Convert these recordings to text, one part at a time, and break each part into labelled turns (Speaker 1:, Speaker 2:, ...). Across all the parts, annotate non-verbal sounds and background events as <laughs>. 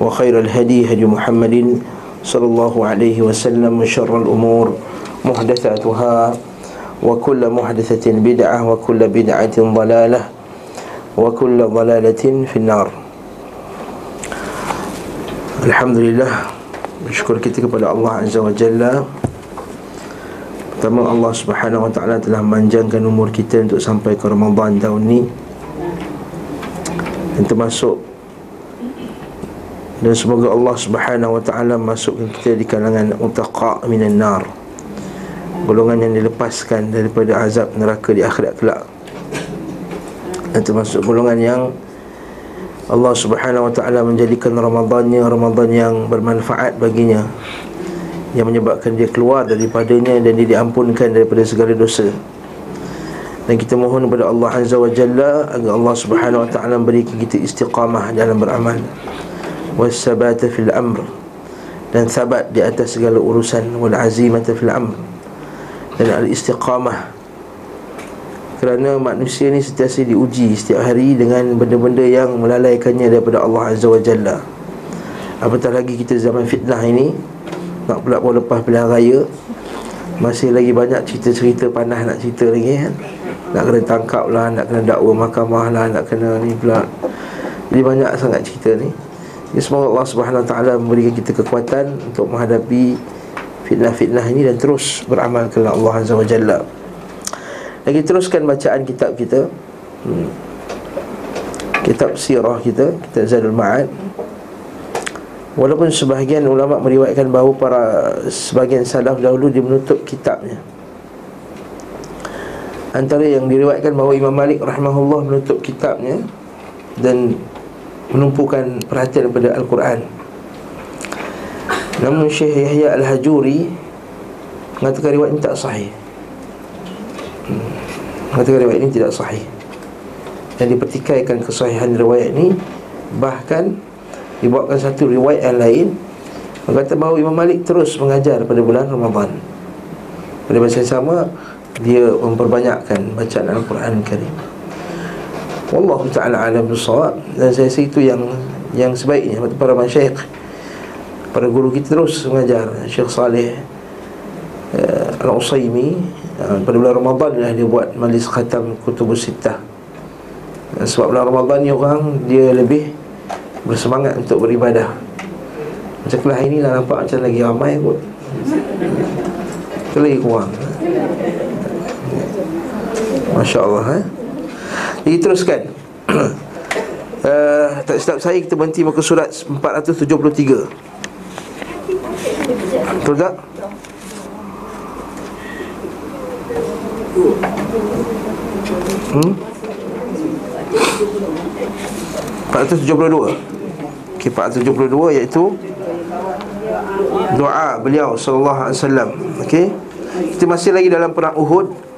Speaker 1: وخير الهدي هدي محمد صلى الله عليه وسلم وشر الأمور محدثاتها وكل محدثة بدعة وكل بدعة ضلالة وكل ضلالة في النار الحمد لله bersyukur kita kepada Allah Azza wa Jalla Pertama Allah Subhanahu Wa Taala telah manjangkan umur kita untuk sampai ke Ramadan tahun ni Dan termasuk dan semoga Allah Subhanahu Wa Taala masukkan kita di kalangan utaqa minan nar Golongan yang dilepaskan daripada azab neraka di akhirat kelak Dan termasuk golongan yang Allah Subhanahu Wa Taala menjadikan Ramadannya Ramadan yang bermanfaat baginya yang menyebabkan dia keluar daripadanya dan dia diampunkan daripada segala dosa. Dan kita mohon kepada Allah Azza wa Jalla agar Allah Subhanahu wa taala berikan kita istiqamah dalam beramal. Wasabata fil amr dan sabat di atas segala urusan. wal azimata fil amr dan al istiqamah kerana manusia ni sentiasa diuji setiap hari dengan benda-benda yang melalaikannya daripada Allah Azza wa Jalla. Apatah lagi kita zaman fitnah ini nak pula pun lepas pilihan raya Masih lagi banyak cerita-cerita panas nak cerita lagi kan? Nak kena tangkap lah, nak kena dakwa mahkamah lah, nak kena ni pula. Jadi banyak sangat cerita ni Jadi semoga Allah Subhanahu Wa Taala memberikan kita kekuatan Untuk menghadapi fitnah-fitnah ini Dan terus beramal ke Allah Azza wa Jalla Lagi teruskan bacaan kitab kita hmm. Kitab sirah kita, kitab Zadul Ma'ad Walaupun sebahagian ulama meriwayatkan bahawa para sebahagian salaf dahulu dia menutup kitabnya. Antara yang diriwayatkan bahawa Imam Malik rahimahullah menutup kitabnya dan menumpukan perhatian pada Al-Quran. Namun Syekh Yahya Al-Hajuri mengatakan riwayat ini tak sahih. Hmm. Mengatakan riwayat ini tidak sahih. Dan dipertikaikan kesahihan riwayat ini bahkan dibawakan satu riwayat yang lain Berkata bahawa Imam Malik terus mengajar pada bulan Ramadan Pada masa yang sama Dia memperbanyakkan bacaan Al-Quran Karim Wallahu ta'ala alam bersawab Dan saya rasa itu yang yang sebaiknya Para masyayikh Para guru kita terus mengajar Syekh Saleh uh, Al-Usaymi uh, Pada bulan Ramadan lah dia buat Malis Khatam Kutubus Sittah. Sebab bulan Ramadan ni orang Dia lebih bersemangat untuk beribadah. Macam kelas ini lah nampak macam lagi ramai kot. Lagi kurang. Masya Allah eh? Jadi teruskan uh, <clears throat> Tak silap saya kita berhenti muka surat 473 Betul tak? Hmm? 472 okay, 472 iaitu Doa beliau sallallahu alaihi wasallam. Okey Kita masih lagi dalam perang Uhud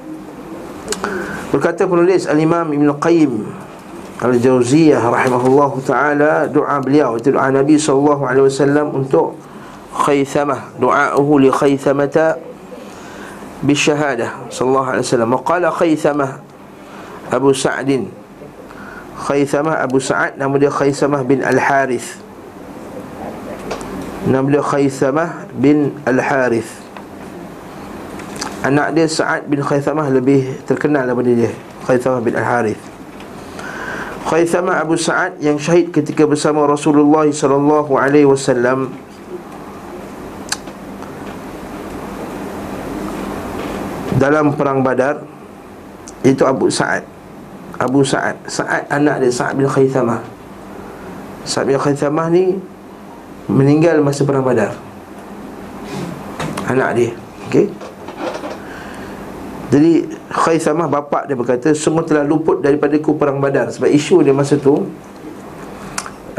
Speaker 1: Berkata penulis Al-Imam Ibn Qayyim Al-Jawziyah rahimahullah ta'ala Doa beliau Itu doa Nabi wasallam Untuk Khaythamah Doa'uhu li khaythamata Bisyahadah Sallallahu alaihi wasallam Waqala khaythamah Abu Sa'din Khaythamah Abu Sa'ad Nama dia Khaythamah bin Al-Harith Nama dia Khaythamah bin Al-Harith Anak dia Sa'ad bin Khaythamah lebih terkenal daripada dia. Khaythamah bin Al-Harith. Khaythamah Abu Sa'ad yang syahid ketika bersama Rasulullah sallallahu alaihi wasallam. Dalam perang Badar itu Abu Sa'ad. Abu Sa'ad. Sa'ad anak dia Sa'ad bin Khaythamah. Sa'ad bin Khaythamah ni Meninggal masa perang badar. Anak dia. Okey Jadi Khaythamah bapak dia berkata Semua telah luput daripada ku perang badar. Sebab isu dia masa tu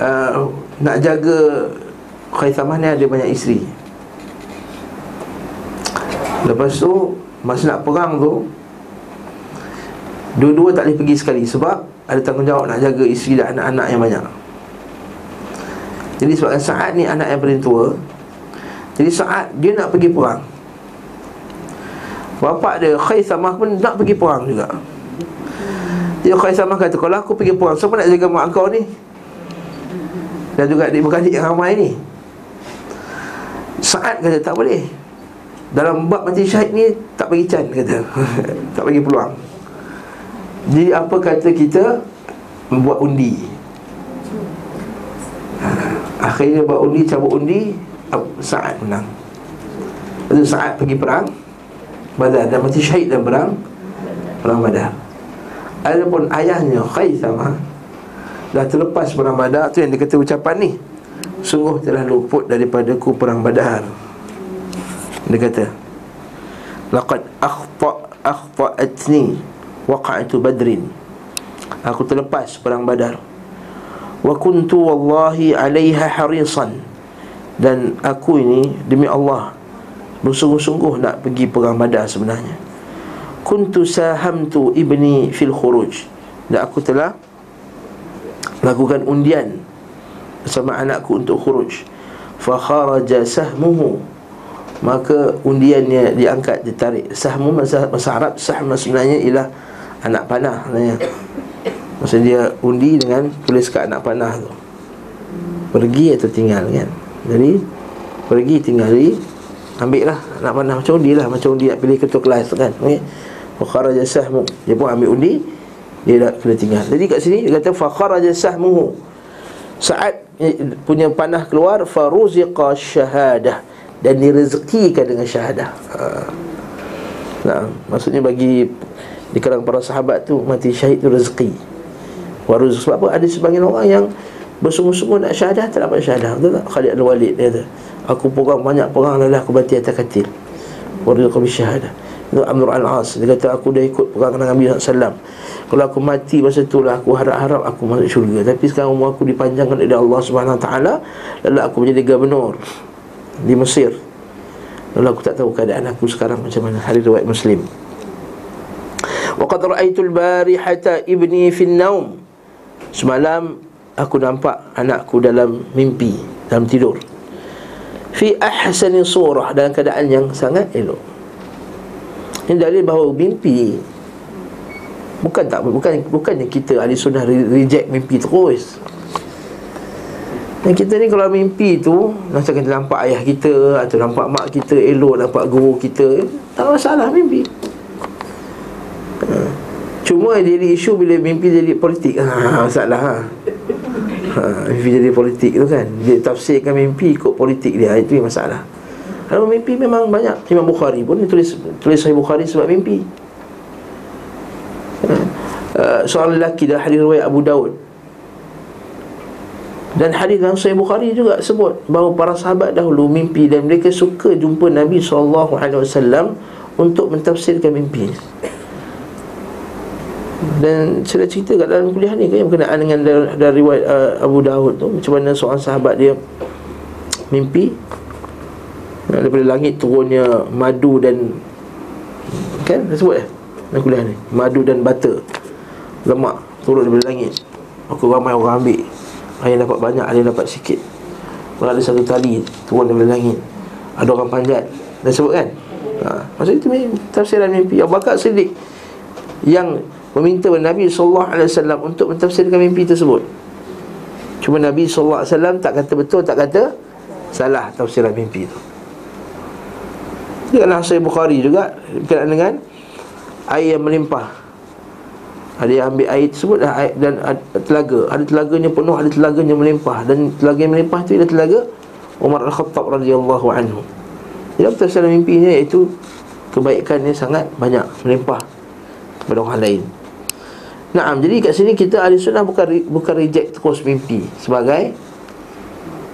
Speaker 1: uh, Nak jaga Khaisamah ni ada banyak isteri. Lepas tu Masa nak perang tu Dua-dua tak boleh pergi sekali Sebab ada tanggungjawab nak jaga isteri dan anak-anak yang banyak. Jadi sebab saat ni anak yang paling tua Jadi saat dia nak pergi perang Bapak dia Khaisamah pun nak pergi perang juga. Dia Khaisamah kata Kalau aku pergi perang Siapa nak jaga mak kau ni? Dan juga adik-beradik yang ramai ni. Saat kata tak boleh. Dalam bab mati syahid ni Tak bagi can kata. <laughs> Tak bagi peluang. Jadi apa kata kita? Membuat undi. Akhirnya buat undi Cabut undi Saat menang. Lepas saat pergi perang Badar. Dan mati syahid dan perang Perang Badar. Adapun ayahnya Khaithama Dah terlepas perang Badar Tu yang dia kata ucapan ni. Sungguh telah luput daripada ku perang badar. Dia kata Laqad akhta akhta'atni Waqa'atu badrin. Aku terlepas perang badar. Wa kuntu wallahi alaiha harisan. Dan aku ini demi Allah Bersungguh-sungguh nak pergi perang badar sebenarnya. Kuntu sahamtu ibni fil khuruj. Dan aku telah Lakukan undian bersama anakku untuk khuruj. Fa kharaja sahmuhu. Maka undiannya diangkat ditarik sahmu masa, Arab sahm sebenarnya ialah anak panah sebenarnya. Masa dia undi dengan tulis kat anak panah tu. Pergi atau tinggal kan? Jadi pergi tinggal di ambil lah anak panah macam undi lah macam undi nak pilih ketua kelas kan okay? fa kharaja sahmu dia pun ambil undi dia dah kena tinggal jadi kat sini dia kata fa kharaja sahmuhu saat punya panah keluar faruziqa syahadah dan direzekikan dengan syahadah. Ha. Nah, maksudnya bagi di kalangan para sahabat tu mati syahid tu rezeki. Waruz sebab apa? Ada sebagian orang yang bersungguh-sungguh nak syahadah tak dapat syahadah. Betul tak? Khalid al-Walid dia kata, aku perang banyak perang adalah aku mati atas katil. Waruzqa bi syahadah. Itu Amr al-As. Dia kata aku dah ikut perang dengan Nabi sallallahu kalau aku mati masa tu lah Aku harap-harap aku masuk syurga. Tapi sekarang umur aku dipanjangkan oleh Allah Taala Lalu aku menjadi gubernur Di Mesir. Lalu aku tak tahu keadaan aku sekarang Macam mana. Hari riwayat Muslim. Waqad ra'aitul barihata ibni fin naum. Semalam aku nampak anakku dalam mimpi Dalam tidur Fi ahsani surah Dalam keadaan yang sangat elok Ini dalil bahawa mimpi Bukan tak bukan bukannya kita ahli sunnah reject mimpi terus. Dan kita ni kalau mimpi tu Macam kita nampak ayah kita Atau nampak mak kita elok Nampak guru kita Tak masalah mimpi ha. Cuma jadi isu bila mimpi jadi politik ha, Masalah ha. Ha. Mimpi jadi politik tu kan Dia tafsirkan mimpi ikut politik dia Itu yang masalah Kalau mimpi memang banyak Imam Bukhari pun tulis tulis Sahih Bukhari sebab mimpi uh, seorang lelaki dalam hadis riwayat Abu Daud dan hadis dalam Sahih Bukhari juga sebut bahawa para sahabat dahulu mimpi dan mereka suka jumpa Nabi SAW untuk mentafsirkan mimpi. Dan saya dah cerita kat dalam kuliah ni kan yang berkenaan dengan dari, riwayat uh, Abu Daud tu macam mana seorang sahabat dia mimpi daripada langit turunnya madu dan kan sebut eh dalam kuliah ni madu dan butter lemak turun dari langit. Aku ramai orang ambil Ada yang dapat banyak, ada yang dapat sikit. Kalau ada satu tali turun dari langit Ada orang panjat Dan sebut kan? Ha. Maksud itu tafsiran mimpi. Abu Bakar Siddiq Yang meminta Nabi SAW Untuk mentafsirkan mimpi tersebut. Cuma Nabi SAW tak kata betul Tak kata salah tafsiran mimpi itu Dia Sahih Bukhari juga Berkenaan dengan Air yang melimpah. Ada yang ambil air tersebut air, dan telaga. Ada telaganya penuh ada telaganya melimpah. Dan telaga yang melimpah itu adalah telaga Umar Al-Khattab radhiyallahu anhu. Dalam tafsiran mimpinya iaitu kebaikannya sangat banyak melimpah kepada orang lain Naam, jadi kat sini kita ahli sunnah bukan bukan reject terus mimpi sebagai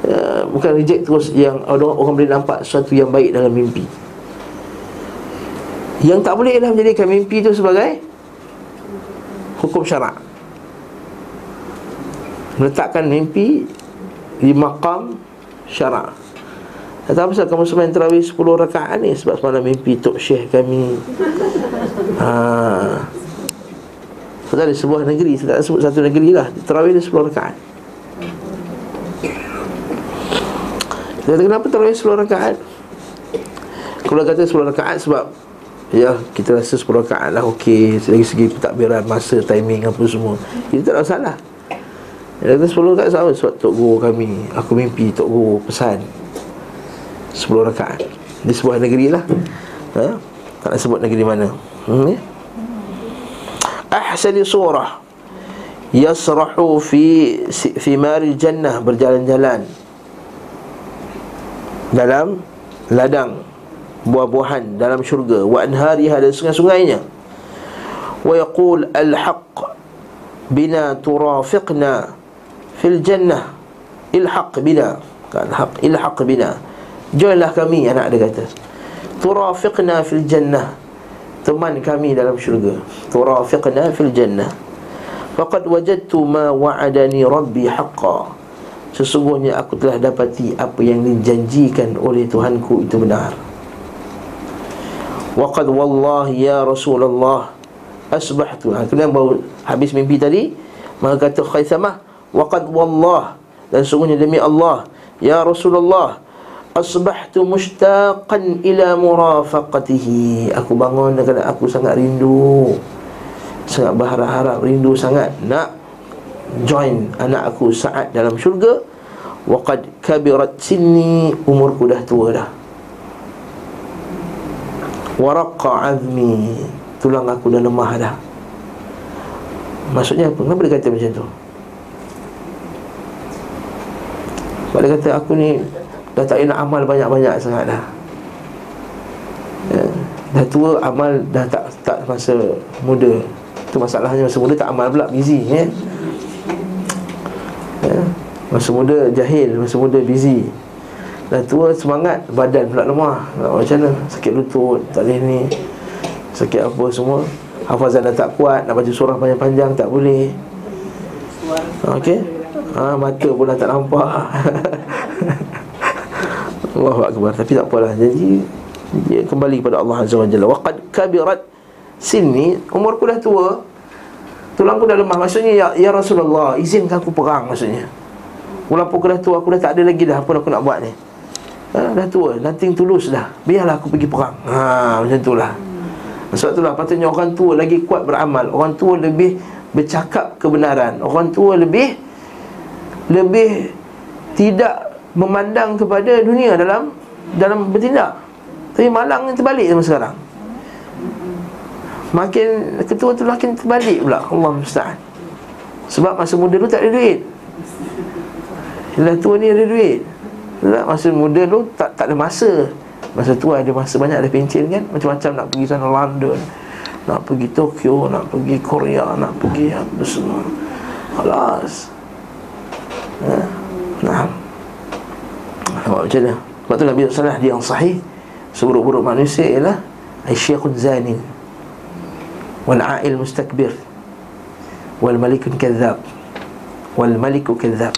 Speaker 1: uh, bukan reject terus yang orang, orang boleh nampak sesuatu yang baik dalam mimpi. Yang tak boleh ialah menjadikan mimpi itu sebagai hukum syarak. Meletakkan mimpi Di maqam syarak. Tak tahu pasal kamu semain terawih 10 rakaat ni Sebab semalam mimpi Tok Syekh kami. Haa Sebab di sebuah negeri Saya tak sebut satu negeri lah. Terawih ni 10 rakaat. Dia kata kenapa terawih 10 rakaat? Kalau kata 10 rakaat sebab Ya kita rasa 10 rakaat lah Okey. Dari segi takbiran Masa timing apa semua. Itu tak ada salah Dia kata 10 rakaat sama Sebab Tok Guru kami Aku mimpi Tok Guru pesan 10 rakaat. Di sebuah negeri lah. Ha? Tak nak sebut negeri mana. Hmm, ya? Ahsani surah Yasrahu fi Fi mari jannah Berjalan-jalan Dalam Ladang buah-buahan dalam syurga wa anhariha dan sungai-sungainya. Wa yaqul al-haq bina turafiqna fil jannah ilhaq bina kan haq ilhaq bina. Joinlah kami anak dia kata. Turafiqna fil jannah teman kami dalam syurga. Turafiqna fil jannah. Faqad wajadtu ma wa'adani rabbi haqqan sesungguhnya aku telah dapati apa yang dijanjikan oleh Tuhanku itu benar. Waqad wallahi ya Rasulullah Asbahtu. Ha, Kemudian baru habis mimpi tadi Maka kata Khaythamah Waqad wallah. Dan sungguhnya demi Allah Ya Rasulullah Asbahtu mushtaqan ila murafaqatihi. Aku bangun dengan aku sangat rindu. Sangat berharap-harap Rindu sangat nak Join anak aku saat dalam syurga. Waqad kabirat sinni Umurku dah tua dah. Waraqqa azmi Tulang aku dah lemah dah. Maksudnya apa? Kenapa dia kata macam tu? Sebab dia kata aku ni Dah tak nak amal banyak-banyak sangat dah. Ya. Dah tua amal dah tak tak masa muda. Itu masalahnya masa muda tak amal pula busy ya. ya. Masa muda jahil Masa muda busy. Dah tua semangat Badan pula lemah. Nak macam mana? Sakit lutut Tak boleh ni. Sakit apa semua. Hafazan dah tak kuat Nak baca surah panjang-panjang Tak boleh. Okey. Ha, Mata pun dah tak nampak <laughs> Allah Akbar. Tapi tak apalah. Jadi dia kembali kepada Allah Azza wa Jalla. Waqad kabirat Sini Umurku dah tua. Tulangku dah lemah. Maksudnya Ya, ya Rasulullah Izinkan aku perang Maksudnya. Walaupun aku dah tua Aku dah tak ada lagi dah. Apa aku nak buat ni? Ha, Dah tua, nothing tulus dah. Biarlah aku pergi perang. Ha, Macam itulah. Sebab itulah patutnya orang tua lagi kuat beramal. Orang tua lebih bercakap kebenaran. Orang tua lebih Lebih Tidak memandang kepada dunia dalam Dalam bertindak Tapi malang terbalik sama sekarang Makin ketua tu makin terbalik pula Allah musta'an Sebab masa muda tu tak ada duit Dah tua ni ada duit tak, masa muda tu tak tak ada masa. Masa tua ada masa banyak ada pencen kan, macam-macam nak pergi sana London, nak pergi Tokyo, nak pergi Korea, nak pergi apa semua. Alas. Ha? Nah. Nampak macam mana? Sebab tu Nabi Sallallahu dia yang sahih. Seburuk-buruk manusia ialah Aisyakhun zanin. Wal a'il mustakbir. Wal malikun kazab Wal maliku kazab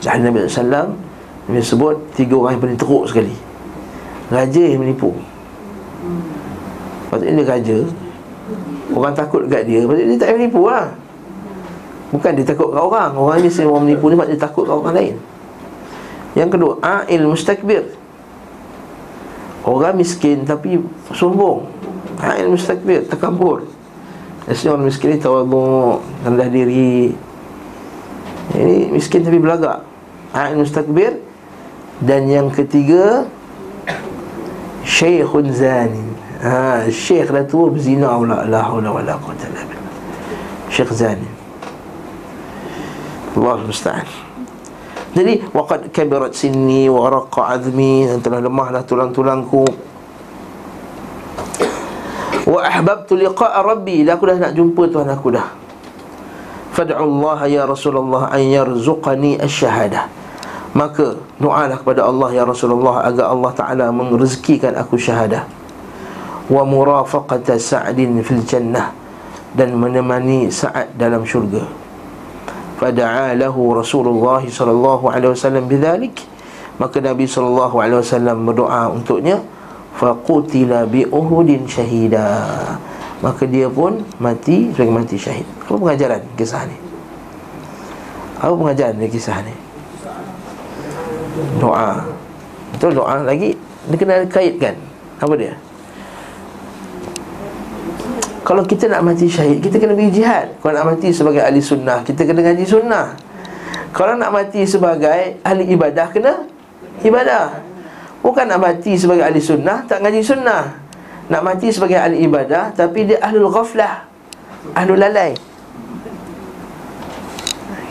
Speaker 1: Dan Nabi Sallallahu dia sebut tiga orang yang paling teruk sekali. Raja yang menipu. Patutnya dia raja. Orang takut dekat dia Patutnya dia tak menipu lah. Bukan dia takut kat orang. Orang ni orang menipu ni Dia takut kat orang lain Yang kedua A'il mustakbir. Orang miskin tapi sombong. A'il mustakbir Terkabur. Biasanya orang miskin ni tawaduk Rendah diri. Ini miskin tapi belagak. A'il mustakbir. Dan yang ketiga Syekhun zani. Ha, Syekh dah tua berzina La la hawla wa la quwata la Syekh zani. Allah musta'an Jadi Waqad kabirat sinni Wa raqa azmi Dan telah lemahlah tulang-tulangku. Wa ahbabtu liqa'a rabbi Dah aku dah nak jumpa Tuhan aku dah. Fad'u Allah ya Rasulullah An yarzuqani asyahadah Maka doalah kepada Allah ya Rasulullah agar Allah Taala merezekikan aku syahadah. Wa murafaqata sa'din fil jannah dan menemani Sa'ad dalam syurga. Fada'a lahu Rasulullah sallallahu alaihi wasallam bidzalik. Maka Nabi sallallahu alaihi wasallam berdoa untuknya faqutila bi uhudin syahida maka dia pun mati sebagai mati syahid. Apa pengajaran kisah ni? Apa pengajaran dari kisah ni? Doa. Betul doa lagi dia kena kaitkan. Apa dia kalau kita nak mati syahid Kita kena pergi jihad. Kalau nak mati sebagai ahli sunnah Kita kena ngaji sunnah. Kalau nak mati sebagai ahli ibadah Kena ibadah. Bukan nak mati sebagai ahli sunnah Tak ngaji sunnah. Nak mati sebagai ahli ibadah Tapi dia ahli ghaflah Ahli lalai.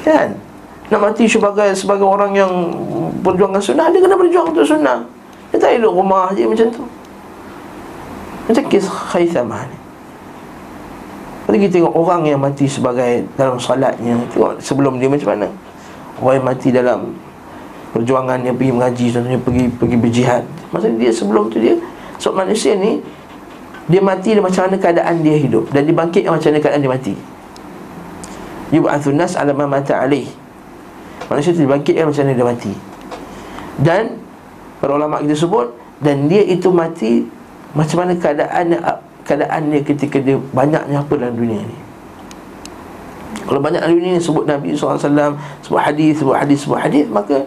Speaker 1: Kan? Nak mati sebagai sebagai orang yang Perjuangan sunnah Dia kena berjuang untuk sunnah. Dia tak duduk rumah je macam tu. Macam kisah Khaythamah ni Mari kita tengok orang yang mati sebagai dalam salatnya. Tengok sebelum dia macam mana? Orang yang mati dalam perjuangan yang pergi mengaji Contohnya pergi pergi berjihad. Maksudnya dia sebelum tu dia So manusia ni Dia mati dan macam mana keadaan dia hidup. Dan dibangkit macam mana keadaan dia mati. Yub'athun nas ala mata alih Manusia tu dibangkitkan macam mana dia mati. Dan Para ulama kita sebut Dan dia itu mati Macam mana keadaan keadaan dia ketika dia banyaknya apa dalam dunia ni. Kalau banyak dalam dunia ni sebut Nabi SAW sebut hadis sebut hadis sebut hadis maka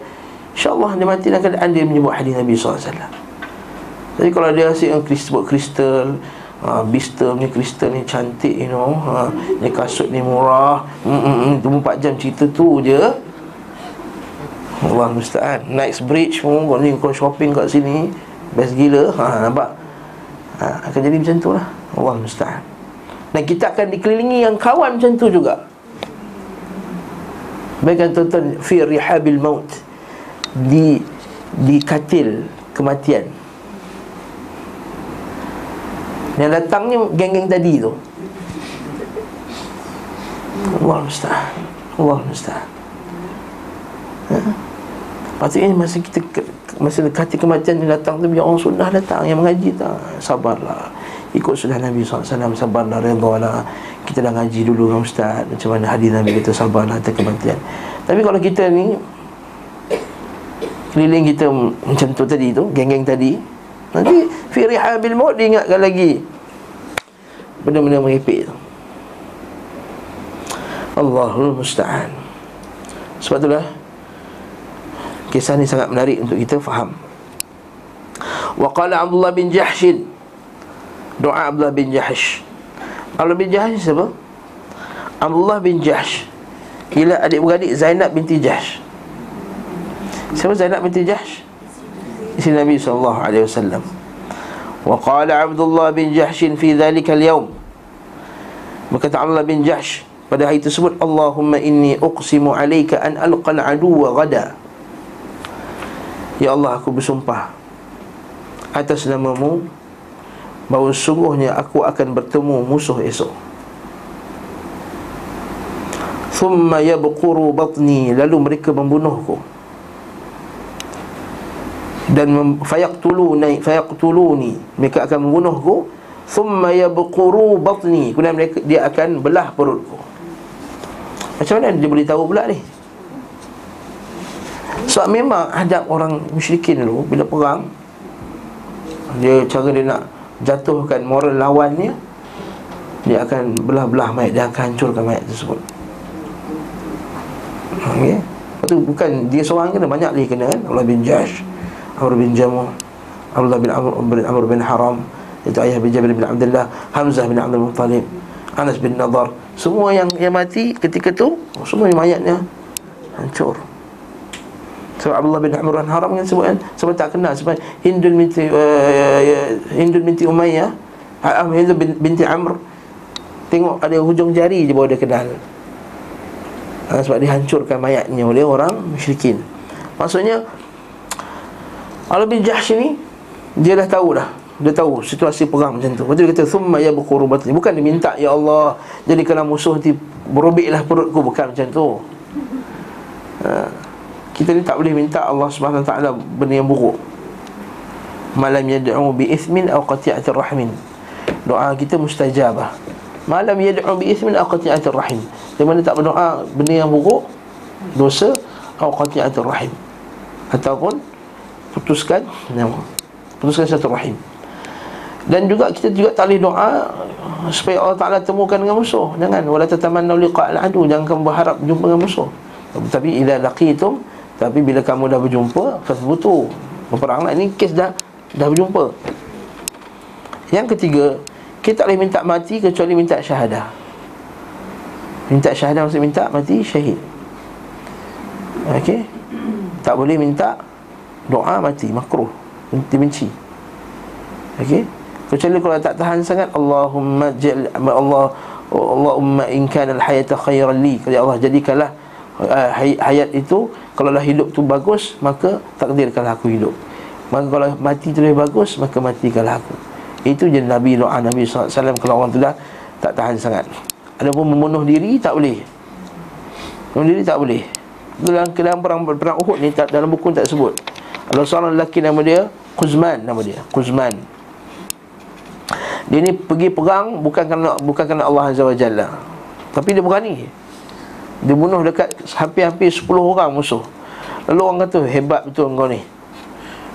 Speaker 1: insyaAllah dia mati dalam keadaan dia menyebut hadis Nabi SAW jadi kalau dia asyik sebut kristal Ha, Bister ni kristal ni cantik you know ha, Ni kasut ni murah mm, mm, 24 jam cerita tu je. Allah musta'an. Nice bridge pun Kau ni kau shopping kat sini Best gila ha, Nampak ha, Akan jadi macam tu lah Allah musta'an. Dan kita akan dikelilingi yang kawan macam tu juga. Baikkan tuan-tuan Fi rihabil maut. Di Di katil kematian. Yang datang ni geng-geng tadi tu. Allah musta'an. Allah musta'an. Ha? Patutnya masa kita Masa dekati kematian yang datang tu Biar orang sunnah datang Yang mengaji tak Sabarlah. Ikut sunnah Nabi SAW Sabarlah Redha Kita dah ngaji dulu dengan Ustaz Macam mana hadis Nabi kita Sabarlah Atas kematian. Tapi kalau kita ni Keliling kita Macam tu tadi tu Geng-geng tadi Nanti Fi rihabil maut Diingatkan lagi. Benda-benda meripik tu. Allahul Musta'an. Sebab itulah Kisah ni sangat menarik untuk kita faham. Wa qala Abdullah bin Jahsh Doa Abdullah bin Jahsh. Abdullah bin Jahsh siapa? Abdullah bin Jahsh. Ialah adik-beradik Zainab binti Jahsh. Siapa Zainab binti Jahsh? Isteri Nabi SAW Wa qala Abdullah bin Jahsh Fi dhalika al-yawm. Berkata Abdullah bin Jahsh Pada hari tersebut Allahumma inni uqsimu alaika an alqal aduwa gada Ya Allah aku bersumpah Atas namamu Bahawa sungguhnya aku akan bertemu musuh esok. Thumma yabquru batni Lalu mereka membunuhku. Dan fayaqtuluni Fayaqtuluni Mereka akan membunuhku. Thumma yabquru batni Kemudian mereka, dia akan belah perutku. Macam mana dia boleh tahu pula ni sebab memang adab orang musyrikin dulu Bila perang Dia cara dia nak jatuhkan moral lawannya Dia akan belah-belah mayat Dia akan hancurkan mayat tersebut. Okay Lepas tu bukan dia seorang kena Banyak lagi kena kan? Allah bin Jash Amr bin Jamu Abdullah bin Amr bin, Amr bin Haram Itu ayah bin Jabir bin Abdullah Hamzah bin Abdul Muttalib Anas bin Nadar Semua yang yang mati ketika tu Semua mayatnya Hancur sebab Abdullah bin Amr Haram kan sebut kan? Sebab tak kenal Sebab Hindun binti uh, Hindun binti Umayyah uh, Hindun binti Amr Tengok ada hujung jari je baru dia kenal. Uh, Sebab dihancurkan mayatnya oleh orang musyrikin. Maksudnya Allah bin Jahsh ni Dia dah tahu dah. Dia tahu situasi perang macam tu. Tu dia kata Thumma ya bukurubat Bukan dia minta Ya Allah Jadikanlah musuh nanti Berubiklah perutku. Bukan macam tu. Uh, kita ni tak boleh minta Allah Subhanahu taala benda yang buruk. Malam yad'u bi ithmin aw qati'atir rahmin. Doa kita mustajabah. Malam yad'u bi ithmin aw qati'atir rahim. Di mana tak berdoa benda yang buruk Dosa Atau qati'atul rahim Ataupun Putuskan Putuskan satu rahim dan juga kita juga tak boleh doa supaya Allah Taala temukan dengan musuh. Jangan wala tatamannu liqa'al adu, jangan kamu berharap jumpa dengan musuh. Tapi idza laqitum, tapi bila kamu dah berjumpa, fasbutu. Berperanglah ini kes dah dah berjumpa. Yang ketiga, kita tak boleh minta mati kecuali minta syahadah. Minta syahadah maksud minta mati syahid. Okey. Tak boleh minta doa mati makruh. Dibenci. Okey. Kecuali kalau tak tahan sangat Allahumma jal Allah Allahumma in kana al-hayata khairan li Kalau Allah jadikanlah uh, hayat itu kalau lah hidup tu bagus maka takdirkanlah aku hidup. Maka kalau mati tu lebih bagus maka matikanlah aku. Itu je Nabi doa Nabi SAW kalau orang tu dah tak tahan sangat. Ada pun membunuh diri tak boleh. Membunuh diri tak boleh. Dalam dalam perang perang Uhud ni tak, dalam buku tak sebut. Ada seorang lelaki nama dia Kuzman nama dia. Kuzman. Dia ni pergi perang bukan kerana bukan kerana Allah Azza wa Jalla. Tapi dia berani. Dia bunuh dekat hampir-hampir 10 orang musuh. Lalu orang kata hebat betul kau ni.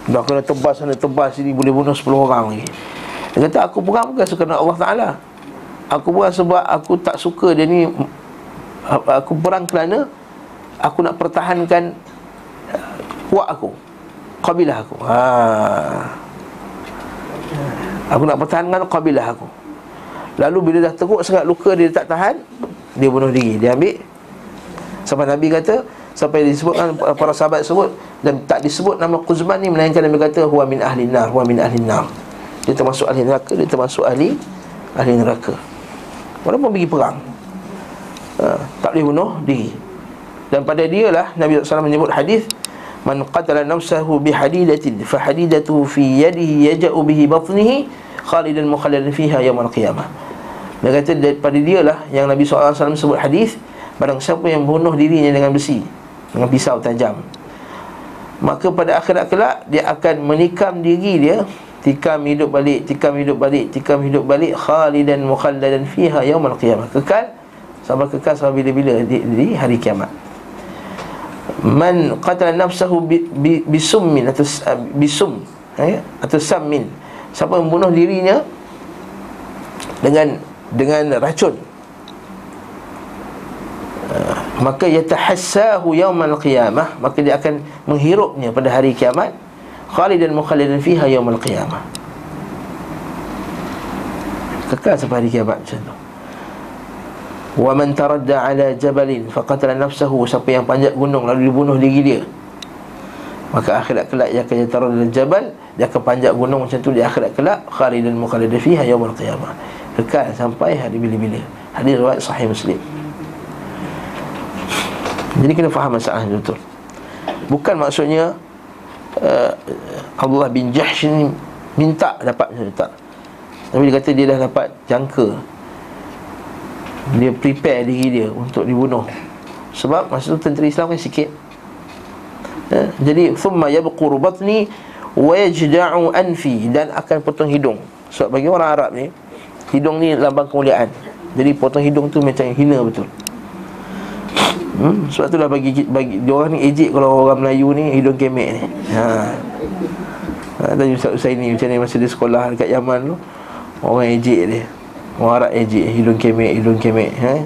Speaker 1: Dah kena tebas sana tebas sini boleh bunuh 10 orang lagi. Dia kata aku perang bukan kerana Allah Taala. Aku perang sebab aku tak suka dia ni aku perang kerana aku nak pertahankan kuat aku. Kabilah aku. Ha. Aku nak pertahankan kabilah aku Lalu bila dah teruk sangat luka dia tak tahan Dia bunuh diri Dia ambil Sampai Nabi kata Sampai disebutkan para sahabat sebut Dan tak disebut nama Quzman ni Melainkan Nabi kata Huwa min ahli nar Huwa min ahli nar. Dia termasuk ahli neraka Dia termasuk ahli Ahli neraka. Walaupun pergi perang ha, Tak boleh bunuh diri. Dan pada dia lah Nabi SAW menyebut hadis Man qatala nafsahu bihadidatin Fahadidatuhu fi yadihi yaja'u bihi batnihi Khalidan mukhalladan fiha yamal qiyamah. Dia kata daripada dia lah Yang Nabi SAW sebut hadis Barang siapa yang bunuh dirinya dengan besi Dengan pisau tajam Maka pada akhirat kelak Dia akan menikam diri dia Tikam hidup balik, tikam hidup balik, tikam hidup balik Khalidan mukhalladan fiha yamal qiyamah. Kekal Sampai kekal sampai bila-bila di, di hari kiamat. Man qatala nafsahu bi, bi, bisummin atau uh, bisum eh, atau sammin. Siapa membunuh dirinya dengan dengan racun maka yatahassahu yaumal qiyamah maka dia akan menghirupnya pada hari kiamat. Khalidan mukhalidan fiha yaumal qiyamah. Kekal sampai hari kiamat macam tu. Wa man taradda ala jabalin faqatala nafsahu siapa yang panjat gunung lalu dibunuh diri dia maka akhirat kelak dia akan taruh dalam jabal dia akan panjat gunung macam tu di akhirat kelak. Khalidan mukhalid fiha yaumul qiyamah. Kekal sampai hari bila-bila. Hadis riwayat sahih muslim jadi kena faham masalah ini betul. Bukan maksudnya uh, Abdullah bin Jahsh ni minta dapat macam tak. Tapi dia kata dia dah dapat jangka. Dia prepare diri dia untuk dibunuh. Sebab masa tu tentera Islam kan sikit. Ya? jadi thumma yabquru batni wa anfi. Dan akan potong hidung. Sebab bagi orang Arab ni hidung ni lambang kemuliaan. Jadi potong hidung tu macam hina betul hmm? sebab itulah bagi bagi dia orang ni ejek kalau orang Melayu ni hidung kemek ni ha Ha, tadi Ustaz Usaini macam ni masa dia sekolah dekat Yaman tu Orang ejek dia Orang Arab ejek hidung kemek hidung kemek ha?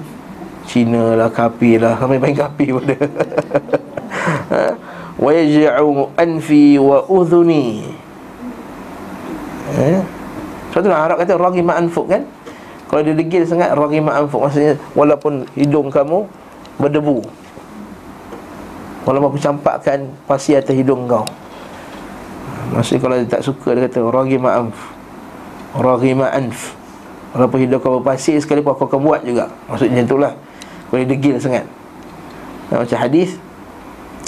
Speaker 1: Cina lah kapi lah sampai main kapi pun dia <laughs> ha? wa yaj'u anfi wa udhuni ha? Sebab tu Arab kata ragima anfuk kan Kalau dia degil sangat ragima anfuk Maksudnya walaupun hidung kamu berdebu. Walaupun aku campakkan pasi atas hidung kau. Maksudnya kalau dia tak suka Dia kata Ragima anf. Ragima anf. Walaupun hidup kau berpasir sekali pun aku akan buat juga. Maksudnya macam itulah Kau degil sangat. Nah, Macam hadis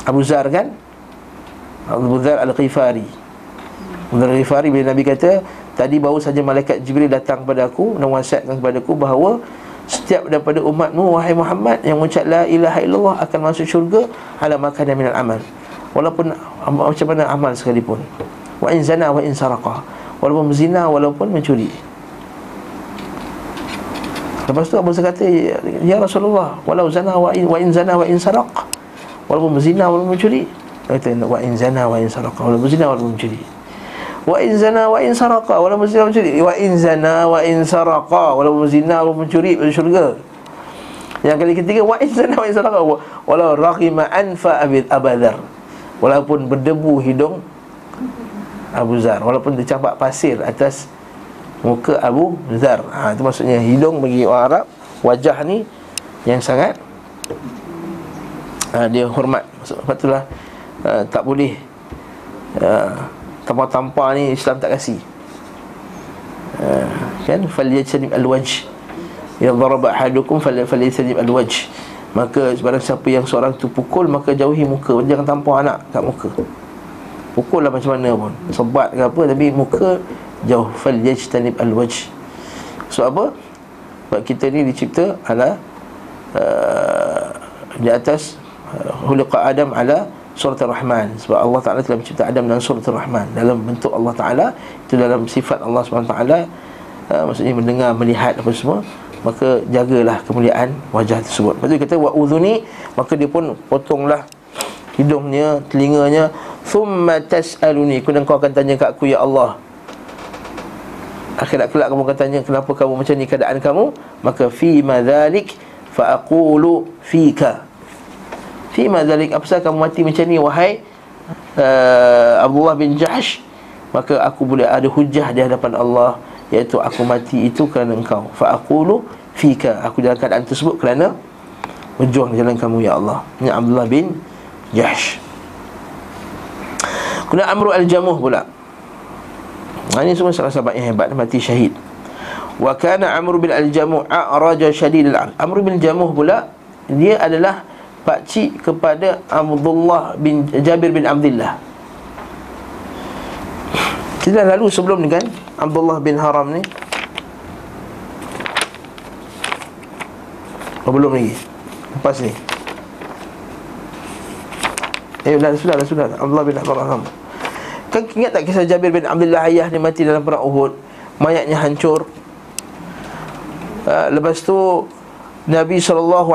Speaker 1: Abu Zar kan? Abu Zar Al-Ghifari. Abu Zar Al-Ghifari bila Nabi kata Tadi baru saja malaikat Jibril datang kepada aku Dan wasiatkan kepada aku bahawa Setiap daripada umatmu Wahai Muhammad Yang mengucap La ilaha illallah Akan masuk syurga Ala makan dan minal amal. Walaupun macam mana amal sekalipun. Wa in zana wa in saraqah Walaupun zina Walaupun mencuri. Lepas tu Abu Zar kata Ya Rasulullah Walau zana wa in, wa in zana wa in sarak Walaupun berzina walaupun mencuri. Dia kata Wa in zana wa in sarak Walaupun berzina walaupun mencuri Wa in zana wa in saraka Walaupun berzina mencuri Wa in zana wa in saraka Walaupun berzina walaupun mencuri Masuk syurga. Yang kali ketiga Wa in zana wa in saraka Walau raghima anfa abid abadar. Walaupun berdebu hidung Abu Zar. Walaupun tercampak pasir atas muka Abu Zar. Ha, Itu maksudnya hidung bagi orang Arab Wajah ni yang sangat ha, Dia hormat. Sebab itulah ha, tak boleh ha, Tanpa-tanpa ni Islam tak kasih. Ha, Kan? Faliyajsanib al-wajh. Ya daraba ahadukum Faliyajsanib al-wajh. Maka sebarang siapa yang seorang tu pukul Maka jauhi muka. Jangan tampar anak kat muka. Pukul lah macam mana pun. Sebat ke apa Tapi muka jauh. Fal yajtanib al wajh so apa? Sebab kita ni dicipta ala uh, di atas uh, hulqa adam ala surat ar-rahman. Sebab Allah taala telah mencipta Adam dalam surat ar-rahman. Dalam bentuk Allah taala itu dalam sifat Allah Subhanahu taala uh, maksudnya mendengar melihat apa semua maka jagalah kemuliaan wajah tersebut. Tu kata wa udhuni maka dia pun potonglah hidungnya telinganya. Thumma tas'aluni kemudian kau akan tanya kat aku ya Allah akhirat kelak kamu akan tanya kenapa kamu macam ni keadaan kamu? Maka fi madzalik fa aqulu fika fi madzalik apa kamu mati macam ni wahai uh, Abdullah bin Jahsh? Maka aku boleh ada hujah di hadapan Allah iaitu aku mati itu kerana engkau. Fa aqulu fika. Aku dalam keadaan tersebut kerana berjuang di jalan kamu ya Allah. Ini Abdullah bin Jahsh. Kemudian Amru al-Jamuh pula. Ini semua salah sahabat yang hebat mati syahid. Wa kana Amr bin Al-Jamuh a'raja shadid al Amr bin Jamuh pula dia adalah pak cik kepada Abdullah bin Jabir bin Abdullah. Kita dah lalu sebelum ni kan Abdullah bin Haram ni. Oh, belum lagi. Lepas ni. Eh, dah sudah, dah sudah. Abdullah bin Haram. Kan ingat tak kisah Jabir bin Abdullah ayah ni mati dalam perang Uhud Mayatnya hancur uh, Lepas tu Nabi SAW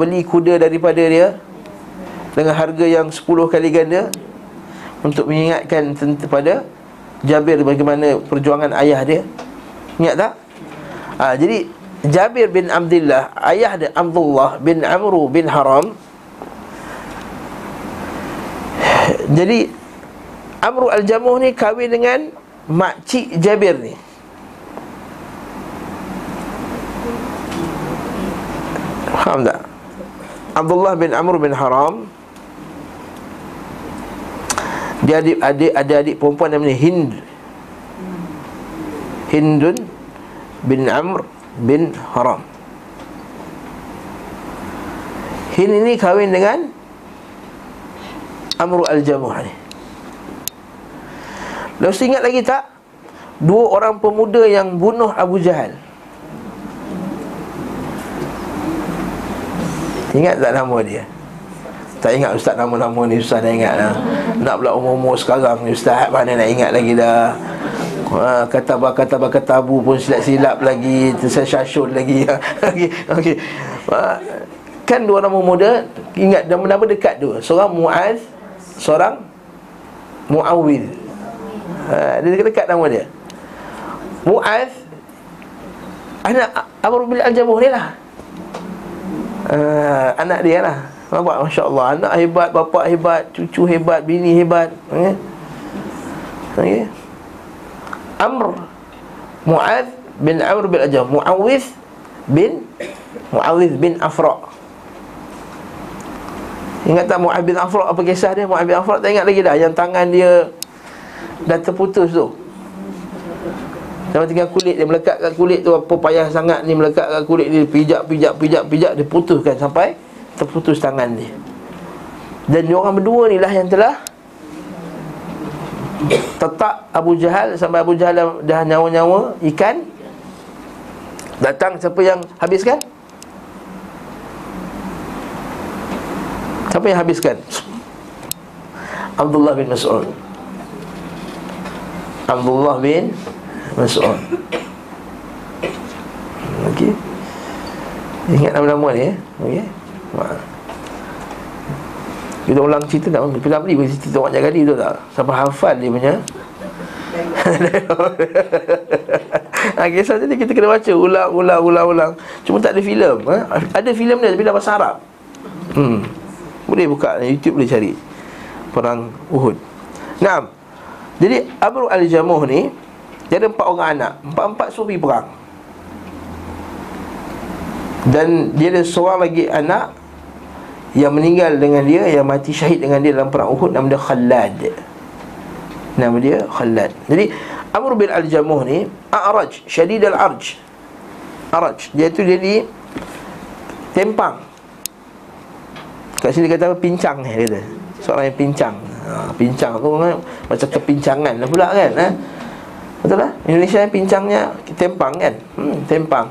Speaker 1: beli kuda daripada dia Dengan harga yang 10 kali ganda Untuk mengingatkan kepada Jabir bagaimana perjuangan ayah dia. Ingat tak? Ha, jadi Jabir bin Abdullah Ayah dia Abdullah bin Amru bin Haram. Jadi Amru Al-Jamuh ni kahwin dengan makcik Jabir ni Faham tak? Abdullah bin Amr bin Haram Dia adik, adik ada adik perempuan namanya Hind Hindun bin Amr bin Haram Hind ini kahwin dengan Amru Al-Jamuh ni Lepas ingat lagi tak? Dua orang pemuda yang bunuh Abu Jahal Ingat tak nama dia? Tak ingat Ustaz nama-nama ni Ustaz dah ingat lah Nak pula umur-umur sekarang ni Ustaz Mana nak ingat lagi dah? Ha, kata ba kata ba katabu pun silap-silap lagi tersyasyun lagi. <laughs> Okey okey. Ha, kan dua nama muda ingat nama-nama dekat dua. Seorang Muaz seorang Muawil ha, Dia dekat-dekat nama dia. Mu'az Anak Amr bin Al-Jamuh ni lah ha, Anak dia lah. Nampak? Masya Allah Anak hebat, bapa hebat Cucu hebat, bini hebat. Okay. Okay. Amr Mu'az bin Amr bin Al-Jamuh Mu'awiz bin Mu'awiz bin Afra' Ingat tak Mu'awiz bin Afra' apa kisah dia? Mu'awiz bin Afra' tak ingat lagi dah. Yang tangan dia Dah terputus tu Sama tinggal kulit Dia melekat kat kulit tu Apa payah sangat ni Melekat kat kulit dia Pijak, pijak, pijak, pijak Dia putuskan sampai Terputus tangan dia Dan dia orang berdua ni lah yang telah Tetap Abu Jahal Sampai Abu Jahal dah nyawa-nyawa Ikan Datang siapa yang habiskan? Siapa yang habiskan? Abdullah bin Mas'ud Abdullah bin Mas'ud Okey Ingat nama-nama ni eh? Okey. Kita ulang cerita tak? Kita beri pun cerita orang jaga dia tu tak? Sampai hafal dia punya ha, <laughs> Kisah tadi kita kena baca Ulang, ulang, ulang, ulang Cuma tak ada filem ha? Ada filem dia tapi dalam bahasa Arab hmm. Boleh buka YouTube boleh cari Perang Uhud Nah, Jadi Abu Al-Jamuh ni Dia ada empat orang anak Empat-empat suruh pergi perang. Dan dia ada seorang lagi anak Yang meninggal dengan dia Yang mati syahid dengan dia dalam perang Uhud Nama dia Khalad Nama dia Khalad Jadi Amr bin Al-Jamuh ni A'raj Syadid Al-Arj. Araj Dia tu jadi Tempang. Kat sini kata apa? Pincang ni kata. Seorang yang pincang. Ha, Pincang tu kan Macam kepincangan lah pula kan ha? Betul lah Indonesia yang pincangnya Tempang kan hmm, Tempang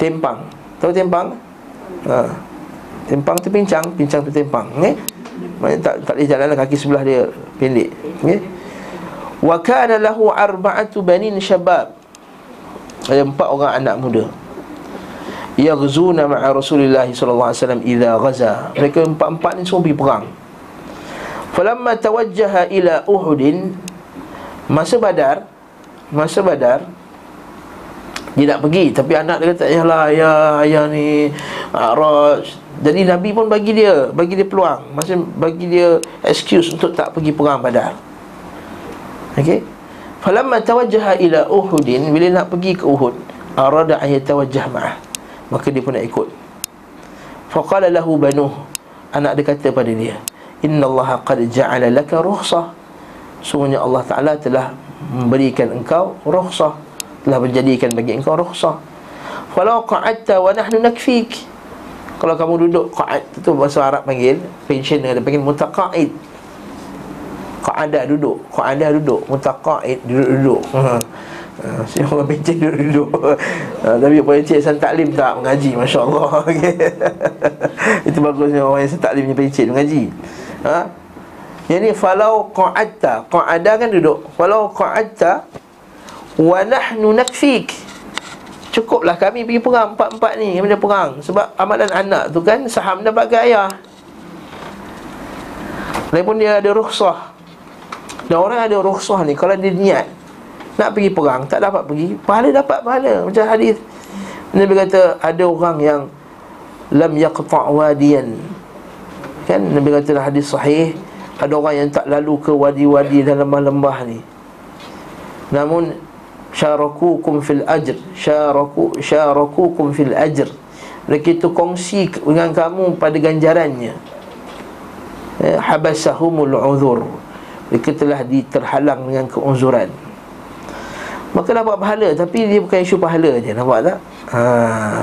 Speaker 1: Tempang Tahu tempang? Ha. Tempang tu pincang Pincang tu tempang okay? Maksudnya tak, tak boleh jalan lah kaki sebelah dia pendek okay? Wa kana lahu arba'atu banin syabab Ada empat orang anak muda Yaghzuna ma'a Rasulullah sallallahu alaihi wasallam idza ghaza. Mereka empat-empat ni semua pergi perang. Falamma tawajjaha ila Uhudin masa Badar, masa Badar dia nak pergi tapi anak dia kata yalah ayah ayah ni Araj jadi Nabi pun bagi dia Bagi dia peluang. Maksudnya bagi dia excuse untuk tak pergi perang Badar. Okey? Falamma tawajjaha ila Uhudin Bila nak pergi ke Uhud Arada ayat tawajjah ma'ah. Maka dia pun nak ikut. Faqala lahu banuh. Anak dia kata pada dia Inna Allah qad ja'ala laka ruhsah Sungguhnya Allah Ta'ala telah Memberikan engkau ruhsah Telah menjadikan bagi engkau ruhsah Falau qa'atta wa nahnu nakfik. Kalau kamu duduk qa'ad tu bahasa Arab panggil pensioner dia panggil mutaqaid. Qa'ada duduk qa'ada duduk mutaqaid duduk-duduk. Ha <laughs> Si orang pencet duduk-duduk. Ha, <laughs> Tapi pencet san taklim tak mengaji Masya Allah. <laughs> Itu bagusnya orang yang san taklim punya pencet mengaji. Ha? Ni Falau qa'adta Qa'ada kan duduk. Falau qa'adta Wa nahnu nakfik. Cukuplah kami pergi perang Empat-empat ni kami dah perang. Sebab amalan anak tu kan Saham dapat ke ayah. Walaupun dia ada rukhsah. Dan orang ada rukhsah ni Kalau dia niat Nak pergi perang Tak dapat pergi Pahala dapat pahala. Macam hadis Nabi kata Ada orang yang Lam yaqta' wadiyan. Kan? Nabi kata dalam hadis sahih Ada orang yang tak lalu ke wadi-wadi Dan lembah-lembah ni. Namun syarakukum fil ajr. Syaraku syarakukum fil ajr. Mereka itu kongsi dengan kamu pada ganjarannya. Eh, habasahumul uzur. Mereka telah diterhalang dengan keuzuran. Maka dapat pahala tapi dia bukan isu pahala je. Nampak tak? Ha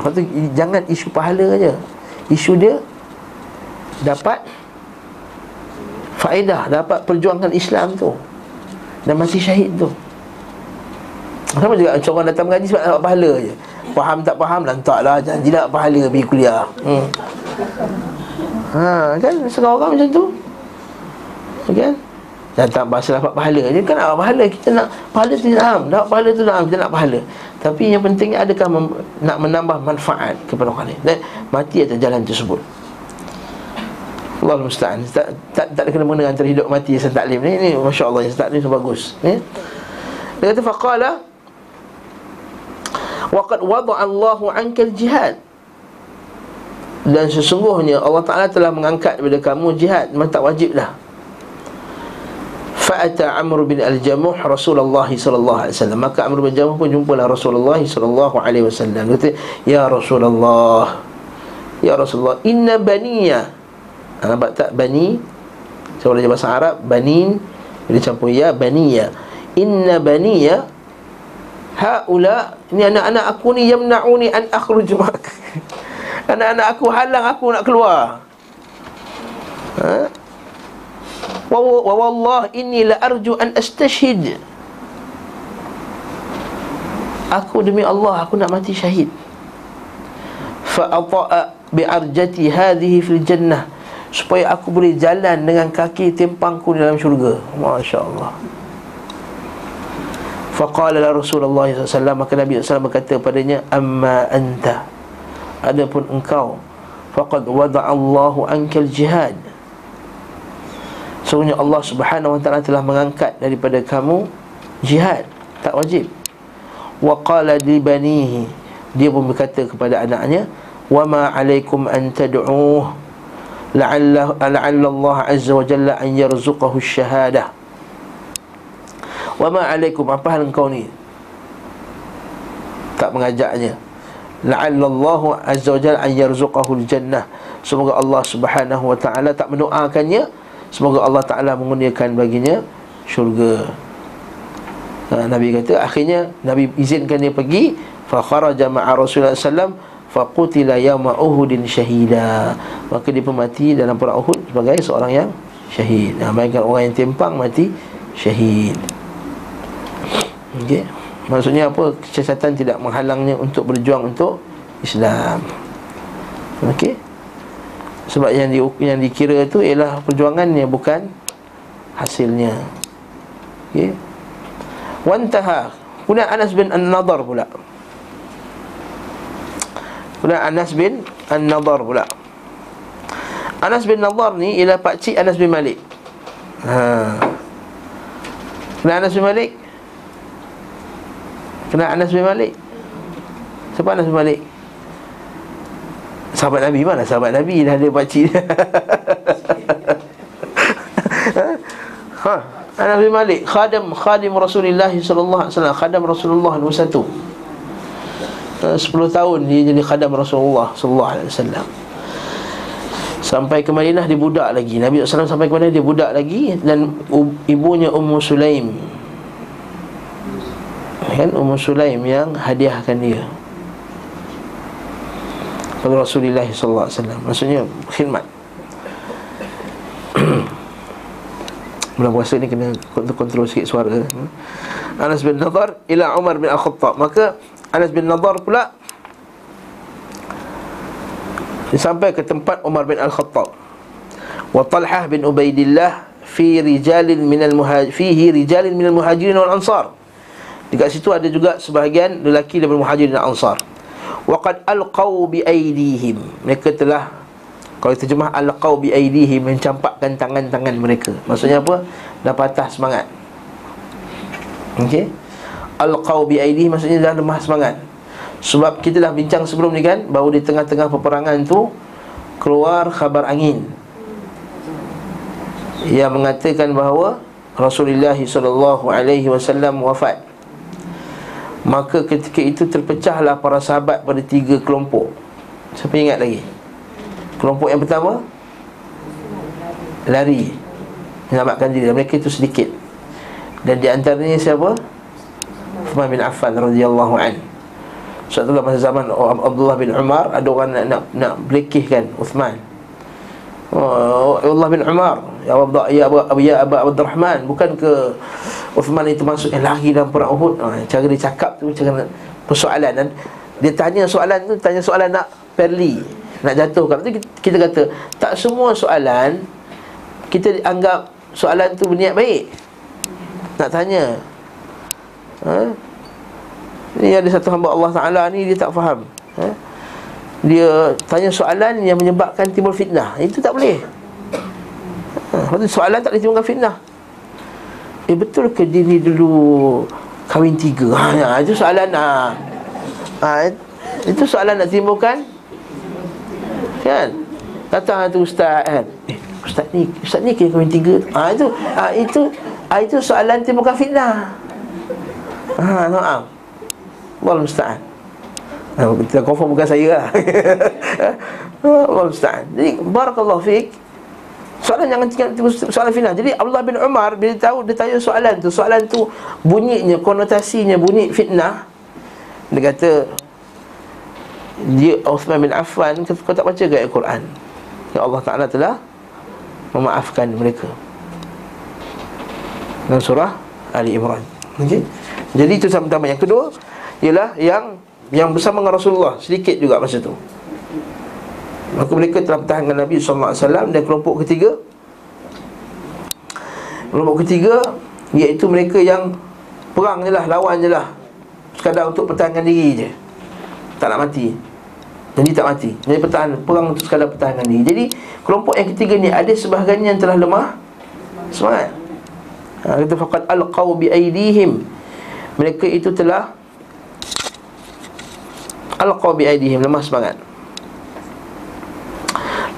Speaker 1: lepas tu jangan isu pahala je. Isu dia dapat faedah dapat perjuangan Islam tu. Dan mati syahid tu. Sama juga macam orang datang mengaji sebab nak pahala je. Faham tak faham lantaklah Janji tak pahala pergi kuliah. Hmm. Ha kan? Setengah orang macam tu. Kan? Dan tak bahasa dapat pahala je. Kan nak pahala? Kita nak pahala tu nak Dapat pahala tu nak Kita nak pahala. Tapi yang pentingnya adakah mem- Nak menambah manfaat kepada orang lain. Dan mati atas jalan tersebut Allah musta'an tak, tak, tak ada kena mengenai antara hidup mati yang taklim ni Ini Masya Allah yang taklim bagus ya? Dia kata faqala Waqad wada'a Allahu 'anka al-jihad. Dan sesungguhnya Allah Taala telah mengangkat daripada kamu jihad, memang tak wajib dah. Fa'ata Amr bin Al-Jamuh Rasulullah sallallahu alaihi wasallam. Maka Amr bin Jamuh pun jumpalah Rasulullah sallallahu alaihi wasallam. Kata, "Ya Rasulullah, ya Rasulullah, inna baniya." Ha, nampak tak bani? Saya belajar bahasa Arab, banin bila campur ya baniya. Inna baniya haula ini anak-anak aku ni yamnauni an akhruj mak. <laughs> Anak-anak aku halang aku nak keluar. Ha? Wa wallah inni la arju an astashhid. Aku demi Allah aku nak mati syahid. Fa ata'a bi arjati hadhihi fil jannah supaya aku boleh jalan dengan kaki tempangku di dalam syurga. masya-Allah. Faqala la Rasulullah SAW Maka Nabi SAW berkata padanya Amma anta. Adapun engkau faqad wada'allahu ankal jihad Sungguhnya Allah Subhanahu wa taala telah mengangkat daripada kamu jihad tak wajib. Wa qala li banihi. Dia pun berkata kepada anaknya wa ma alaikum an la'alla Allah azza wa jalla an yarzuqahu ash-shahadah wa ma alaikum apa hal engkau ni? Tak mengajaknya. La'alla Allah azza wa jalla an yarzuqahu al-jannah. Semoga Allah Subhanahu wa taala tak mendoakannya. Semoga Allah Ta'ala mengurniakan baginya syurga. Ha, Nabi kata akhirnya Nabi izinkan dia pergi. Fa kharaja ma'a Rasulullah SAW Fa qutila yawma uhudin syahida Maka dia mati dalam perang Uhud Sebagai seorang yang syahid nah, Mainkan orang yang tempang mati syahid Okey Maksudnya apa? Kecacatan tidak menghalangnya untuk berjuang untuk Islam Okey sebab yang di, yang dikira itu ialah perjuangannya bukan hasilnya. Okey. Wantaha. Kemudian Anas bin An-Nadar pula. Kemudian Anas bin An-Nadar pula. Anas bin Nadar ni ialah pak cik Anas bin Malik. Ha. Kenal Anas bin Malik? Kenal Anas bin Malik? Siapa Anas bin Malik? Sahabat Nabi mana sahabat Nabi dah ada pakcik <laughs> ha Anas bin Malik khadam khadim Rasulullah wasallam khadam Rasulullah nombor 1 10 tahun dia jadi khadam Rasulullah sallallahu alaihi wasallam Sampai ke Madinah dia budak lagi Nabi SAW sampai ke Madinah dia budak lagi Dan ibunya Ummu Sulaim Kan Ummu Sulaim yang hadiahkan dia kepada Rasulullah sallallahu alaihi wasallam. Maksudnya khidmat. <clears throat> Bulan puasa ni kena kontrol sikit suara. Anas bin Nadar ila Umar bin Al-Khattab. Maka Anas bin Nadar pula sampai ke tempat Umar bin Al-Khattab. Wa Talhah bin Ubaidillah fi rijalin minal muhajir fihi rijalin minal muhajirin wal ansar. Dekat situ ada juga sebahagian lelaki daripada muhajirin dan ansar. Waqad alqaw bi aydihim mereka telah kalau terjemah alqaw bi aydihim mencampakkan tangan-tangan mereka. Maksudnya apa? Dah patah semangat. Okey alqaw bi aydihim maksudnya dah lemah semangat. Sebab kita dah bincang sebelum ni kan bahawa di tengah-tengah peperangan tu keluar khabar angin. Yang mengatakan bahawa Rasulullah wasallam wafat. Maka ketika itu terpecahlah para sahabat pada tiga kelompok. Siapa ingat lagi? Kelompok yang pertama Lari. Menyelamatkan diri. Mereka itu sedikit. Dan di antaranya siapa? Uthman bin Affan radhiyallahu an. Suatu masa zaman Abdullah bin Umar Ada orang nak, nak, nak belikihkan Uthman Oh, Allah bin Umar Ya Abu Ya Abu Ya Abu Abdurrahman bukan ke Uthman itu masuk eh, lari dalam perang Uhud. Ha, cara dia cakap tu cara persoalan dan dia tanya soalan tu tanya soalan nak perli, nak jatuhkan. Tu kita kata tak semua soalan kita anggap soalan tu berniat baik. Nak tanya. Ha? Ni ada satu hamba Allah Taala ni dia tak faham. Ha? dia tanya soalan yang menyebabkan timbul fitnah Itu tak boleh ha, Soalan tak boleh timbulkan fitnah Eh betul ke dia ni dulu Kahwin tiga ha, ya, Itu soalan ha. Ha, Itu soalan nak timbulkan Kan Datang tu ustaz kan Eh ustaz ni Ustaz ni kira kahwin tiga ha, Itu ha, Itu ha, Itu soalan timbulkan fitnah Ha, maaf Allah musta'an. Kita confirm bukan saya lah. <laughs> Allah Ustaz Jadi Barakallahu fiqh Soalan jangan tinggal soalan final. Jadi Abdullah bin Umar Bila tahu dia tanya soalan tu Soalan tu bunyinya Konotasinya bunyi fitnah. Dia kata Dia Uthman bin Affan Kau tak baca ke Al-Quran Ya Allah Ta'ala telah Memaafkan mereka. Dalam surah Ali Imran. Okay? Jadi itu sama-sama Yang kedua Ialah yang yang bersama dengan Rasulullah. Sedikit juga masa tu. Maka mereka telah pertahankan Nabi wasallam dan kelompok ketiga kelompok ketiga iaitu mereka yang perang je lah, lawan je lah. Sekadar untuk pertahankan diri je. Tak nak mati. Jadi tak mati. Jadi pertahan Perang untuk sekadar pertahanan diri. Jadi kelompok yang ketiga ni Ada sebahagian yang telah lemah. Semangat. Ha, Kata faqad alqaw bi aidihim Mereka itu telah Alqaw bi aidihim Lemah semangat.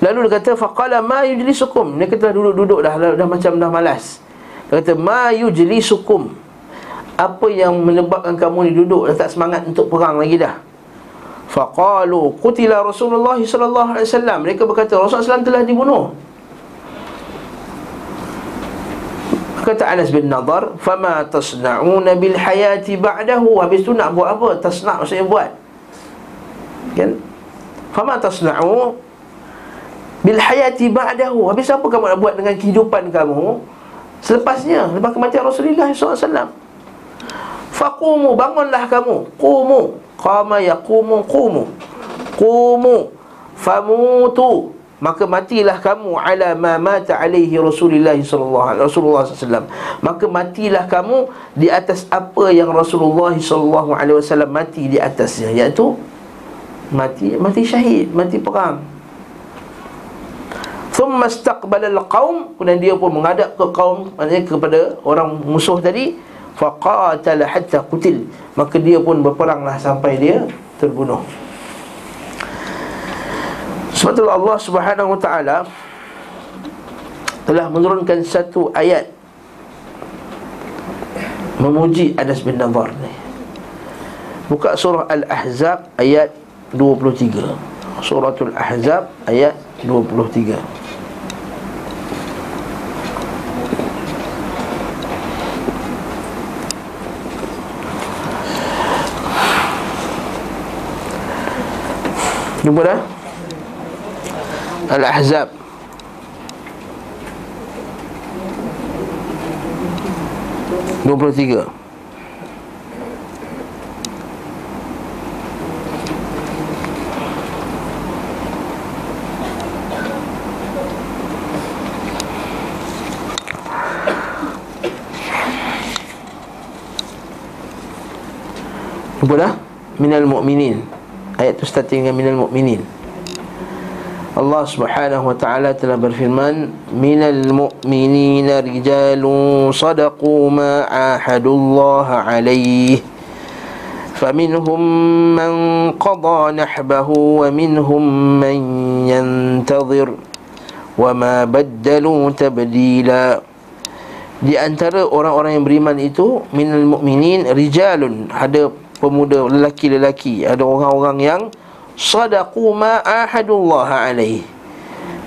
Speaker 1: Lalu dia kata faqala ma yujlisukum? Mereka telah duduk-duduk dah, dah Dah macam dah malas. Dia kata ma yujlisukum? Apa yang menyebabkan kamu ni duduk dan tak semangat untuk perang lagi dah? Faqalu qutila rasulullah wasallam. Mereka berkata rasulullah SAW telah dibunuh kata Anas bin Nadar fama tasna'una bil hayati ba'dahu. Habis tu nak buat apa? Tasna' maksudnya buat. Kan? Fama tasna'u bil hayati ba'dahu. Habis apa kamu nak buat dengan kehidupan kamu? Selepasnya lepas kematian Rasulullah wasallam. Faqumu bangunlah kamu. Qumu. Qama yaqumu qumu. Qumu Famutu Maka matilah kamu ala ma mata alaihi Rasulullah sallallahu alaihi Rasulullah sallallahu Maka matilah kamu di atas apa yang Rasulullah sallallahu alaihi wasallam mati di atasnya iaitu mati mati syahid, mati perang. Thumma istaqbala al-qaum kemudian dia pun menghadap ke kaum maknanya kepada orang musuh tadi faqatala hatta qutil. Maka dia pun berperanglah sampai dia terbunuh sebab itu Allah Subhanahu wa taala telah menurunkan satu ayat memuji Anas bin Nadhar ni. Buka surah Al-Ahzab ayat 23 suratul Ahzab ayat 23 Jumpa dah Al-Ahzab. Dua puluh tiga. Jumpa dah? Minal mu'minin. Ayat tu starting dengan minal mu'minin Allah subhanahu wa ta'ala telah berfirman Minal mu'minina rijalu sadaqu ma ahadullah alaih فمنهم من قضى نحبه ومنهم من ينتظر وما بدلوا تبديلا di antara orang-orang yang beriman itu minal mu'minin rijalun ada pemuda lelaki-lelaki ada orang-orang yang sadaqu ma ahadullah alaih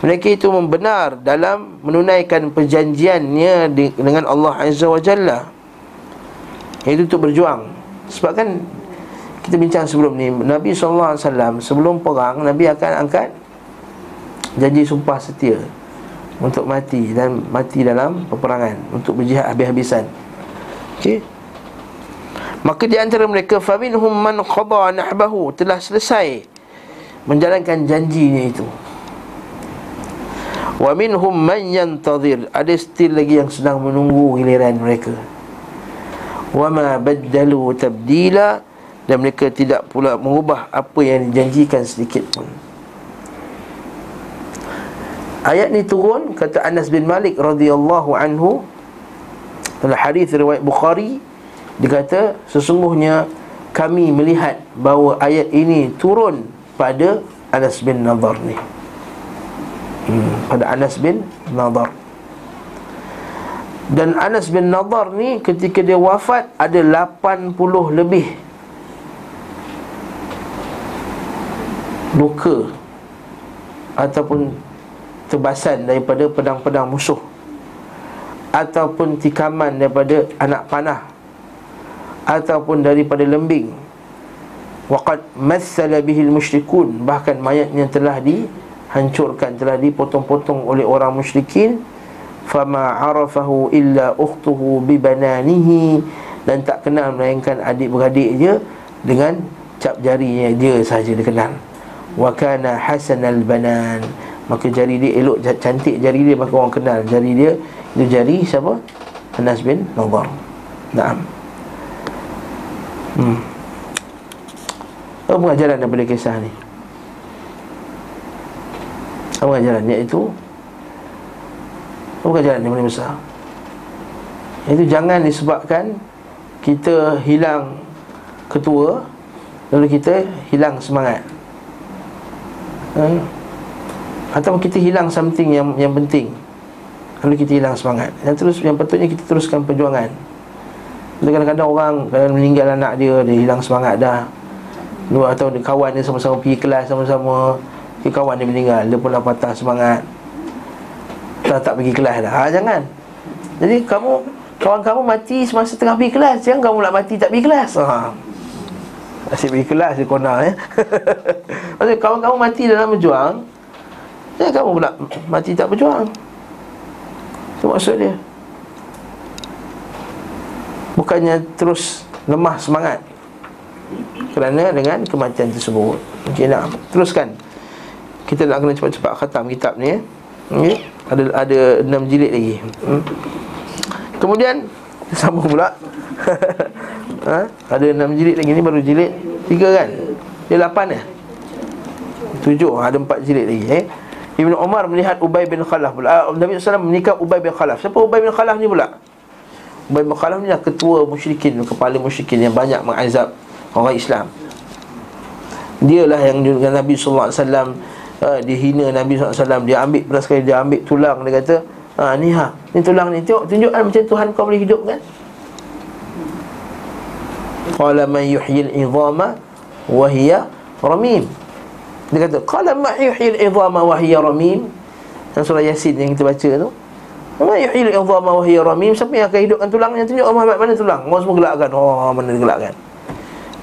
Speaker 1: mereka itu membenar dalam menunaikan perjanjiannya dengan Allah Azza wa Jalla. Itu untuk berjuang. Sebab kan kita bincang sebelum ni Nabi SAW sebelum perang Nabi akan angkat janji sumpah setia untuk mati dan mati dalam peperangan untuk berjihad habis-habisan. Okey. Maka di antara mereka faminhum man qada nahbahu telah selesai menjalankan janjinya itu. Wa minhum man yantazir ada still lagi yang sedang menunggu giliran mereka. Wa ma baddalu tabdila dan mereka tidak pula mengubah apa yang dijanjikan sedikit pun. Ayat ni turun kata Anas bin Malik radhiyallahu anhu dalam hadis riwayat Bukhari dia kata sesungguhnya kami melihat bahawa ayat ini turun pada Anas bin Nadar ni. Hmm, pada Anas bin Nadar. Dan Anas bin Nadar ni ketika dia wafat ada 80 lebih luka ataupun tebasan daripada pedang-pedang musuh ataupun tikaman daripada anak panah ataupun daripada lembing waqad massala bihi musyrikun. Bahkan mayatnya telah dihancurkan telah dipotong-potong oleh orang musyrikin fama arafahu illa ukhtuhu bi bananihi. Dan tak kenal melainkan adik-beradik dia dengan cap jarinya dia saja dia kenal wa kana hasanal banan. Maka jari dia elok cantik jari dia maka orang kenal jari dia. Itu jari siapa? Anas bin Nadar Naam. Hmm. Apa pengajaran daripada kisah ni? Apa ajaran iaitu Bukan jalan yang paling besar? Itu jangan disebabkan Kita hilang Ketua Lalu kita hilang semangat. Hmm? Atau kita hilang something yang yang penting Lalu kita hilang semangat. Yang terus yang patutnya kita teruskan perjuangan. Kadang-kadang orang Kadang meninggal anak dia Dia hilang semangat dah Dua atau kawan dia sama-sama pergi kelas sama-sama Kawan dia meninggal. Dia pun dah patah semangat. Dah tak pergi kelas dah. Ha, Jangan. Jadi kamu Kawan kamu mati semasa tengah pergi kelas. Jangan kamu nak mati tak pergi kelas. Ha. Asyik pergi kelas dia kona ya. <laughs> Maksudnya kawan kamu mati dalam berjuang Jangan kamu pula mati tak berjuang. Itu maksud dia. Bukannya terus lemah semangat kerana dengan kematian tersebut. Okey nak teruskan. Kita nak kena cepat-cepat khatam kitab ni ya. Okey ada ada 6 jilid lagi. Hmm. Kemudian <laughs> Sambung pula. <laughs> Ha? Ada 6 jilid lagi ni baru jilid 3 kan? Dia 8 ya? 7 ada 4 jilid lagi eh? Ibn Umar melihat Ubay bin Khalaf pula. Uh, Nabi SAW menikah Ubay bin Khalaf. Siapa Ubay bin Khalaf ni pula? Ubay bin Khalaf ni adalah ketua musyrikin Kepala musyrikin yang banyak mengazab orang Islam. Dialah yang dengan Nabi SAW uh, Dia hina Nabi SAW Dia ambil pernah sekali dia ambil tulang Dia kata ha, Ni ha, ni tulang ni Tengok tunjukkan macam Tuhan kau boleh hidup kan? Qala man yuhyil idhama Wahia ramim. Dia kata Qala man yuhyil idhama Wahia ramim. Yang surah Yasin yang kita baca tu. Man yuhyil idhama Wahia ramim Siapa yang akan hidupkan tulangnya? Tunjuk Allah mana tulang? Orang semua gelakkan. Oh mana dia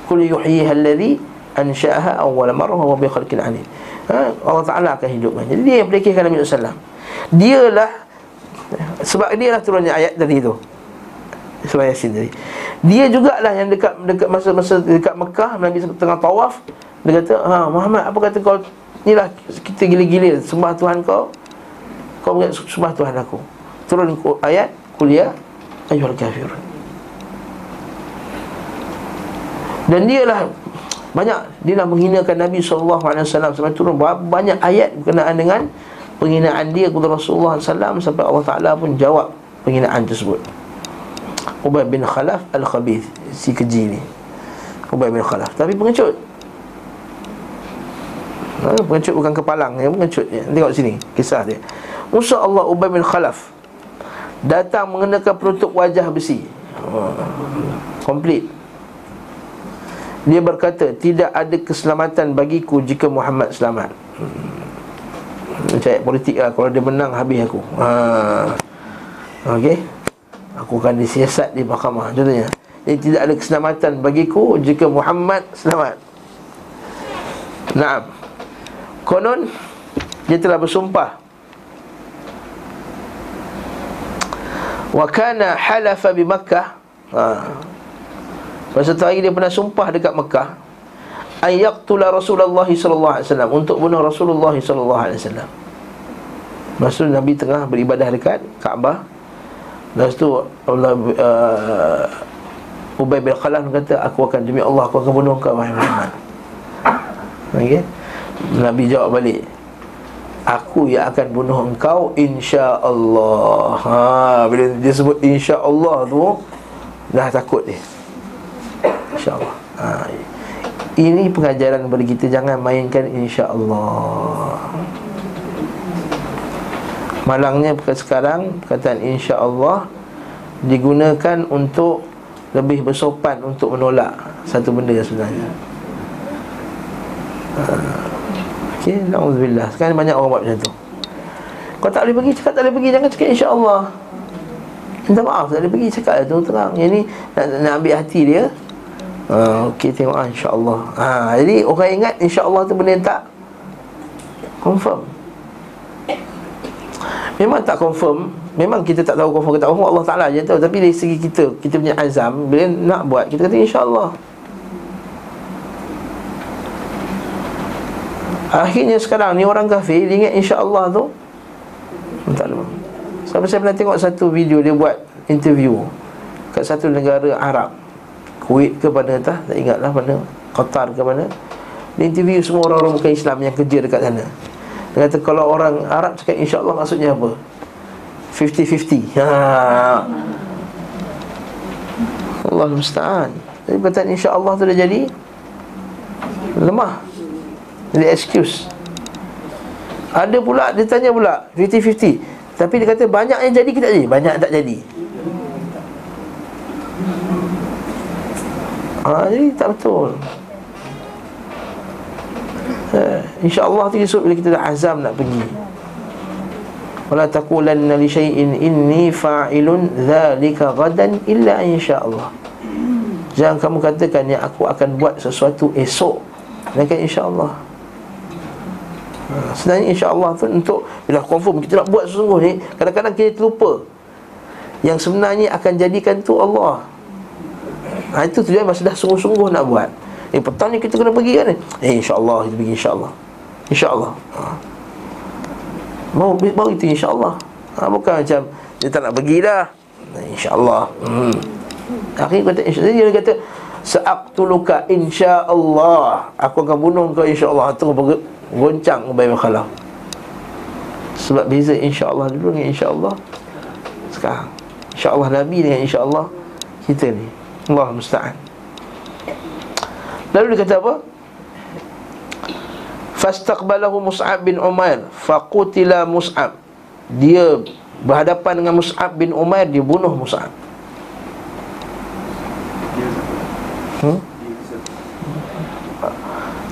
Speaker 1: Kul yuhyiha alladhi ansha'aha awwala marrah wa bi khalqin alim. Ha? Allah Taala akan hidupkan. Jadi dia berfikirkan Nabi sallallahu Dialah sebab dia lah turunnya ayat tadi tu. Surah Yasin tadi. Dia jugalah yang dekat dekat masa-masa dekat Mekah Nabi tengah tawaf dia kata, "Ha Muhammad, apa kata kau inilah kita gila-gila sembah Tuhan kau. Kau sembah Tuhan aku." Turun ayat kuliah ayyuhal kafirun. Dan dia lah banyak dia lah menghinakan Nabi SAW sampai turun banyak ayat berkenaan dengan penghinaan dia kepada Rasulullah SAW sampai Allah Taala pun jawab penghinaan tersebut. Ubay bin Khalaf al-Khabith si keji ni. Ubay bin Khalaf tapi pengecut. Ha, pengecut bukan kepalang yang pengecut ya. Tengok sini kisah dia. Musa Allah Ubay bin Khalaf datang mengenakan penutup wajah besi. Ha, complete dia berkata Tidak ada keselamatan bagiku Jika Muhammad selamat. Hmm. Cari politik lah Kalau dia menang habis aku. Ha. Okey. Aku akan disiasat di mahkamah Contohnya. Jadi tidak ada keselamatan bagiku Jika Muhammad selamat. Naam. Konon Dia telah bersumpah. Wa kana halafa bi Makkah. Ha. Pada satu hari dia pernah sumpah dekat Mekah Ayyaktula Rasulullah SAW Untuk bunuh Rasulullah SAW Maksud Nabi tengah beribadah dekat Kaabah. Lepas tu Allah uh, Ubay bin Khalaf kata Aku akan demi Allah Aku akan bunuh kau Wahai Muhammad. Okay? Nabi jawab balik Aku yang akan bunuh engkau InsyaAllah. Ha, Bila dia sebut InsyaAllah tu Dah takut dia insya-Allah. Ha, ini pengajaran kepada kita jangan mainkan insya-Allah. Malangnya sekarang perkataan insya-Allah digunakan untuk lebih bersopan untuk menolak satu benda sebenarnya. Ha. Okey, alhamdulillah. Sekarang banyak orang buat macam tu. Kau tak boleh pergi, cakap tak boleh pergi, jangan cakap insya-Allah. Minta maaf, tak boleh pergi, cakap tu terang. Yang ni nak, nak ambil hati dia, Uh, Okey tengok ah, insyaAllah. Ha, Jadi orang ingat insyaAllah tu benda tak Confirm. Memang tak confirm. Memang kita tak tahu confirm ke tak confirm Allah Ta'ala je tahu. Tapi dari segi kita Kita punya azam Bila nak buat Kita kata insyaAllah. Akhirnya sekarang ni orang kafir Dia ingat insyaAllah tu. Tak ada Sampai saya pernah tengok satu video Dia buat interview Kat satu negara Arab Kuwait ke mana entah Tak ingatlah mana Qatar ke mana Dia interview semua orang-orang bukan Islam Yang kerja dekat sana Dia kata kalau orang Arab cakap insya-Allah maksudnya apa? 50-50. Ha. Allah musta'an. Jadi perkataan insya-Allah tu dah jadi lemah. Jadi excuse. Ada pula dia tanya pula 50-50. Tapi dia kata banyak yang jadi kita jadi, banyak tak jadi. Ha, jadi tak betul. Ha, InsyaAllah tu esok bila kita dah azam nak pergi. Wala taqulanna li syai'in inni fa'ilun dhalika gadan illa insya'Allah. Jangan kamu katakan yang aku akan buat sesuatu esok. Melainkan insyaAllah. Ha, Sebenarnya insyaAllah tu untuk Bila confirm kita nak buat sesungguh ni Kadang-kadang kita terlupa. Yang sebenarnya akan jadikan tu Allah ha, Itu tujuan masa dah sungguh-sungguh nak buat. Eh petang ni kita kena pergi kan Eh insyaAllah kita pergi insyaAllah. InsyaAllah. Ha. Baru, baru itu insyaAllah. Ha, Bukan macam Dia tak nak pergi dah. InsyaAllah. Hmm. Akhirnya kata insyaAllah Dia kata Sa'aktuluka insyaAllah. Aku akan bunuh kau insyaAllah. Itu goncang Ubay bin Khalaf Sebab beza insyaAllah dulu dengan insyaAllah Sekarang. InsyaAllah Nabi dengan insyaAllah Kita ni Allah musta'an. Lalu dia kata apa? Fastaqbalahu Mus'ab bin Umair Faqutila Mus'ab. Dia berhadapan dengan Mus'ab bin Umair Dia bunuh Mus'ab. Hmm?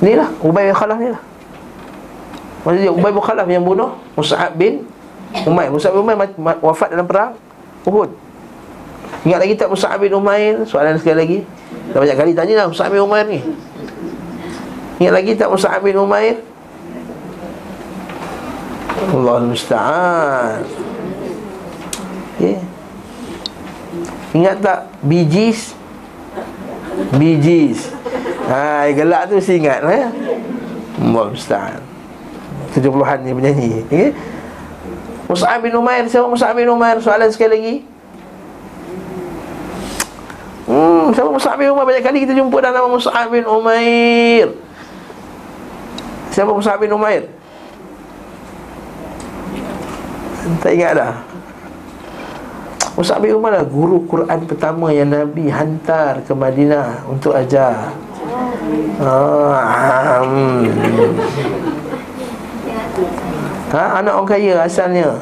Speaker 1: Inilah Ubay bin Khalaf ni lah Maksudnya Ubay bin Khalaf yang bunuh Mus'ab bin Umair. Mus'ab bin Umair wafat dalam perang Uhud Ingat lagi tak Mus'ab bin Umair? Soalan sekali lagi. Dah banyak kali tanya lah Mus'ab bin Umair ni. Ingat lagi tak Mus'ab bin Umair? Allah musta'an. Okay. Ingat tak Bijis? Bijis. Ha, gelak tu mesti ingat eh? Allah musta'an. 70-an ni penyanyi okay? Mus'ab bin Umair Siapa Mus'ab bin Umair? Soalan sekali lagi Hmm, siapa Mus'ab bin Umair? Banyak kali kita jumpa dalam nama Mus'ab bin Umair. Siapa Mus'ab bin Umair? Tak ingat dah. Mus'ab bin Umair lah guru Quran pertama yang Nabi hantar ke Madinah untuk ajar. Ah, hmm. Ha, anak orang kaya asalnya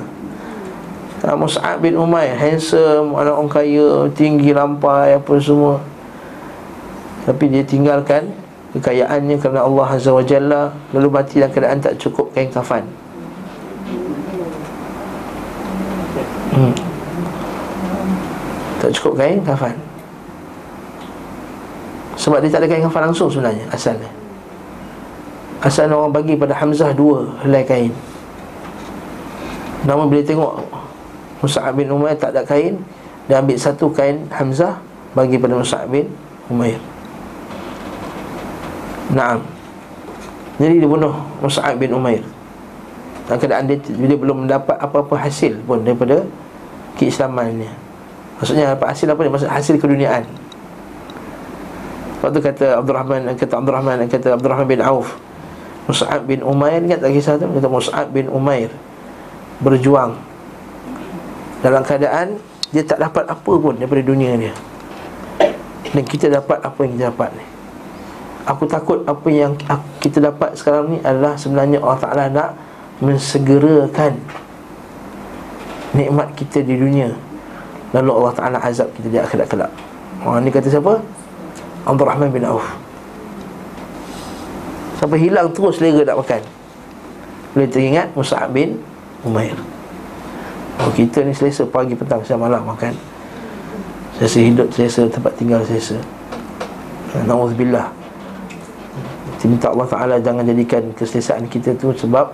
Speaker 1: ha, Mus'ab bin Umair Handsome, anak orang kaya Tinggi, lampai, apa semua. Tapi dia tinggalkan Kekayaannya kerana Allah Azza wa Jalla Lalu mati dalam keadaan tak cukup kain kafan hmm. Tak cukup kain kafan Sebab dia tak ada kain kafan langsung sebenarnya Asalnya. Asalnya orang bagi pada Hamzah dua helai kain. Namun bila tengok Mus'ab bin Umair tak ada kain Dia ambil satu kain Hamzah Bagi pada Mus'ab bin Umair. Naam. Jadi dia bunuh Mus'ab bin Umair. Dalam keadaan dia, dia belum mendapat apa-apa hasil pun Daripada keislamannya. Maksudnya apa hasil apa ni? Maksud hasil keduniaan. Waktu kata Abdul Rahman Kata Abdul Rahman Kata Abdul Rahman bin Auf Mus'ab bin Umair Ingat tak kisah tu? Kata Mus'ab bin Umair Berjuang dalam keadaan dia tak dapat apa pun daripada dunia dia dan kita dapat apa yang kita dapat ni. Aku takut apa yang kita dapat sekarang ni adalah sebenarnya Allah Ta'ala nak mensegerakan nikmat kita di dunia. Lalu Allah Ta'ala azab kita di akhirat kelak. Orang ni kata siapa? Abdul Rahman bin Auf. Sampai hilang terus selera nak makan. Boleh teringat Musa'ab bin Umair Oh, kita ni selesa pagi, petang, siang, malam makan. Selesa hidup, selesa tempat tinggal, selesa. Na'udzubillah. Kita minta Allah Ta'ala jangan jadikan keselesaan kita tu sebab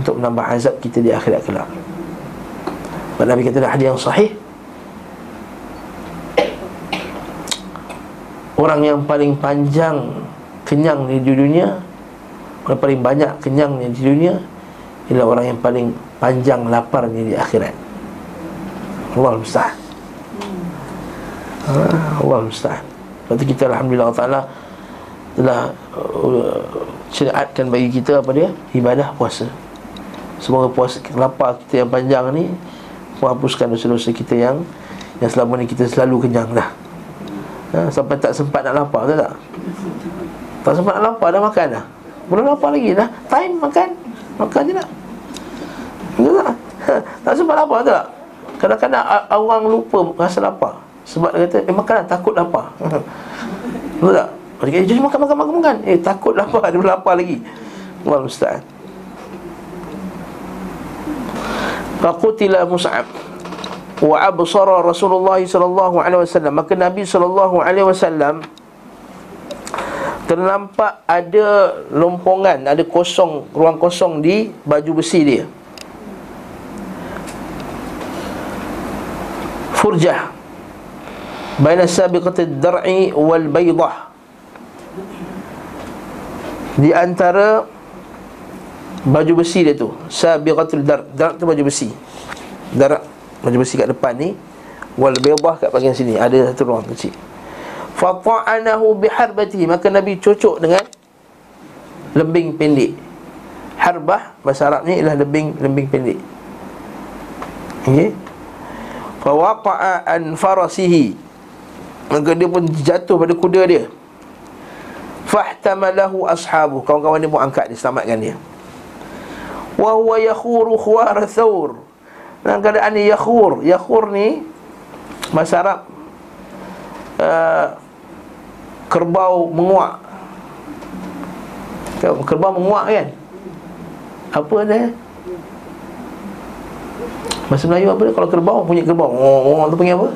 Speaker 1: Untuk menambah azab kita di akhirat kelak. Sebab Nabi kata hadis yang sahih Orang yang paling panjang kenyang di dunia Orang paling banyak kenyang di dunia Ialah orang yang paling panjang laparnya di akhirat. Allah musta'an. Hmm. Allah musta'an. Lepas tu kita Alhamdulillah Ta'ala Telah uh, Syariatkan bagi kita apa dia? Ibadah puasa. Semoga puasa lapar kita yang panjang ni Menghapuskan dosa-dosa kita yang Yang selama ni kita selalu kenyang dah. Ha, Sampai tak sempat nak lapar tak tak? Tak sempat nak lapar dah makan dah. Belum lapar lagi dah. Time makan. Makan je nak Betul tak? Ha, tak sempat lapar tak? Kadang-kadang orang lupa rasa lapar. Sebab dia kata Eh makan lah takut lapar. <laughs> Betul tak? Dia kata, jadi makan, makan, makan, makan. Eh takut lapar, <laughs> dia lapar lagi. Allah Ustaz. Faqutila Mus'ab Wa absara Rasulullah sallallahu alaihi wasallam. Maka Nabi sallallahu alaihi wasallam Ternampak ada lompongan Ada kosong, ruang kosong di baju besi dia Furjah. Baina sabiqati dar'i wal baydah. Di antara baju besi dia tu sabiqatul dar dar tu baju besi. Dar baju besi kat depan ni wal baydah kat bahagian sini. Ada satu ruang kecil. Fa ta'anahu biharbati maka nabi cocok dengan lembing pendek. Harbah bahasa Arabnya ialah lembing lembing pendek. Okey fa waqa'a an farasihi. Maka dia pun jatuh pada kuda dia. Fahtamalahu ashabu. Kawan-kawan dia pun angkat dia selamatkan dia. Wa huwa yakhuru khuwar thawr. Dalam keadaan ni yakhur. Yakhur ni bahasa Arab uh, kerbau menguak. Kerbau menguak kan? Apa dia Bahasa Melayu apa dia? Kalau kerbau, punya kerbau Oh, oh tu panggil apa?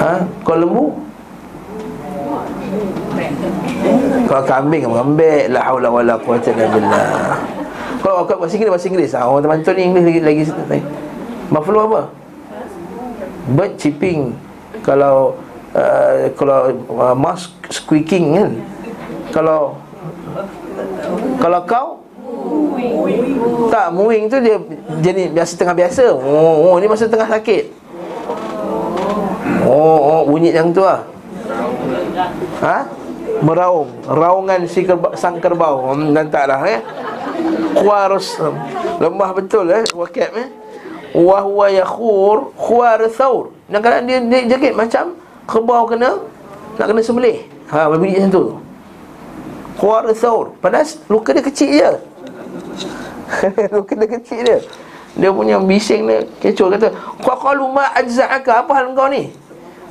Speaker 1: Ha? Kalau lembu? Kalau kambing mengembek La haula wa la quwata illa billah Kalau aku bahasa Inggeris Bahasa Inggeris ha, Orang teman ni English lagi, lagi Buffalo apa? Bird chipping Kalau uh, Kalau uh, Mouse squeaking kan Kalau Kalau kau Tak Muing tu dia Jadi biasa tengah biasa. Oh, oh ni masa tengah sakit. Oh, oh bunyi yang tu lah Ha? meraung. Raungan si kerba, sang kerbau. Hmm, dan taklah eh. Khuarus. Hmm, lemah betul eh wakab eh. Wa huwa yakhur khuar thaur. Dan kadang dia, dia jakit macam kerbau kena nak kena sembelih. Ha berbunyi macam tu. Khuar thaur. Padahal luka dia kecil je <laughs> luka dia kecil dia. Dia punya bising dia kecoh. Kata qalu ma ajza'aka apa hal kau ni?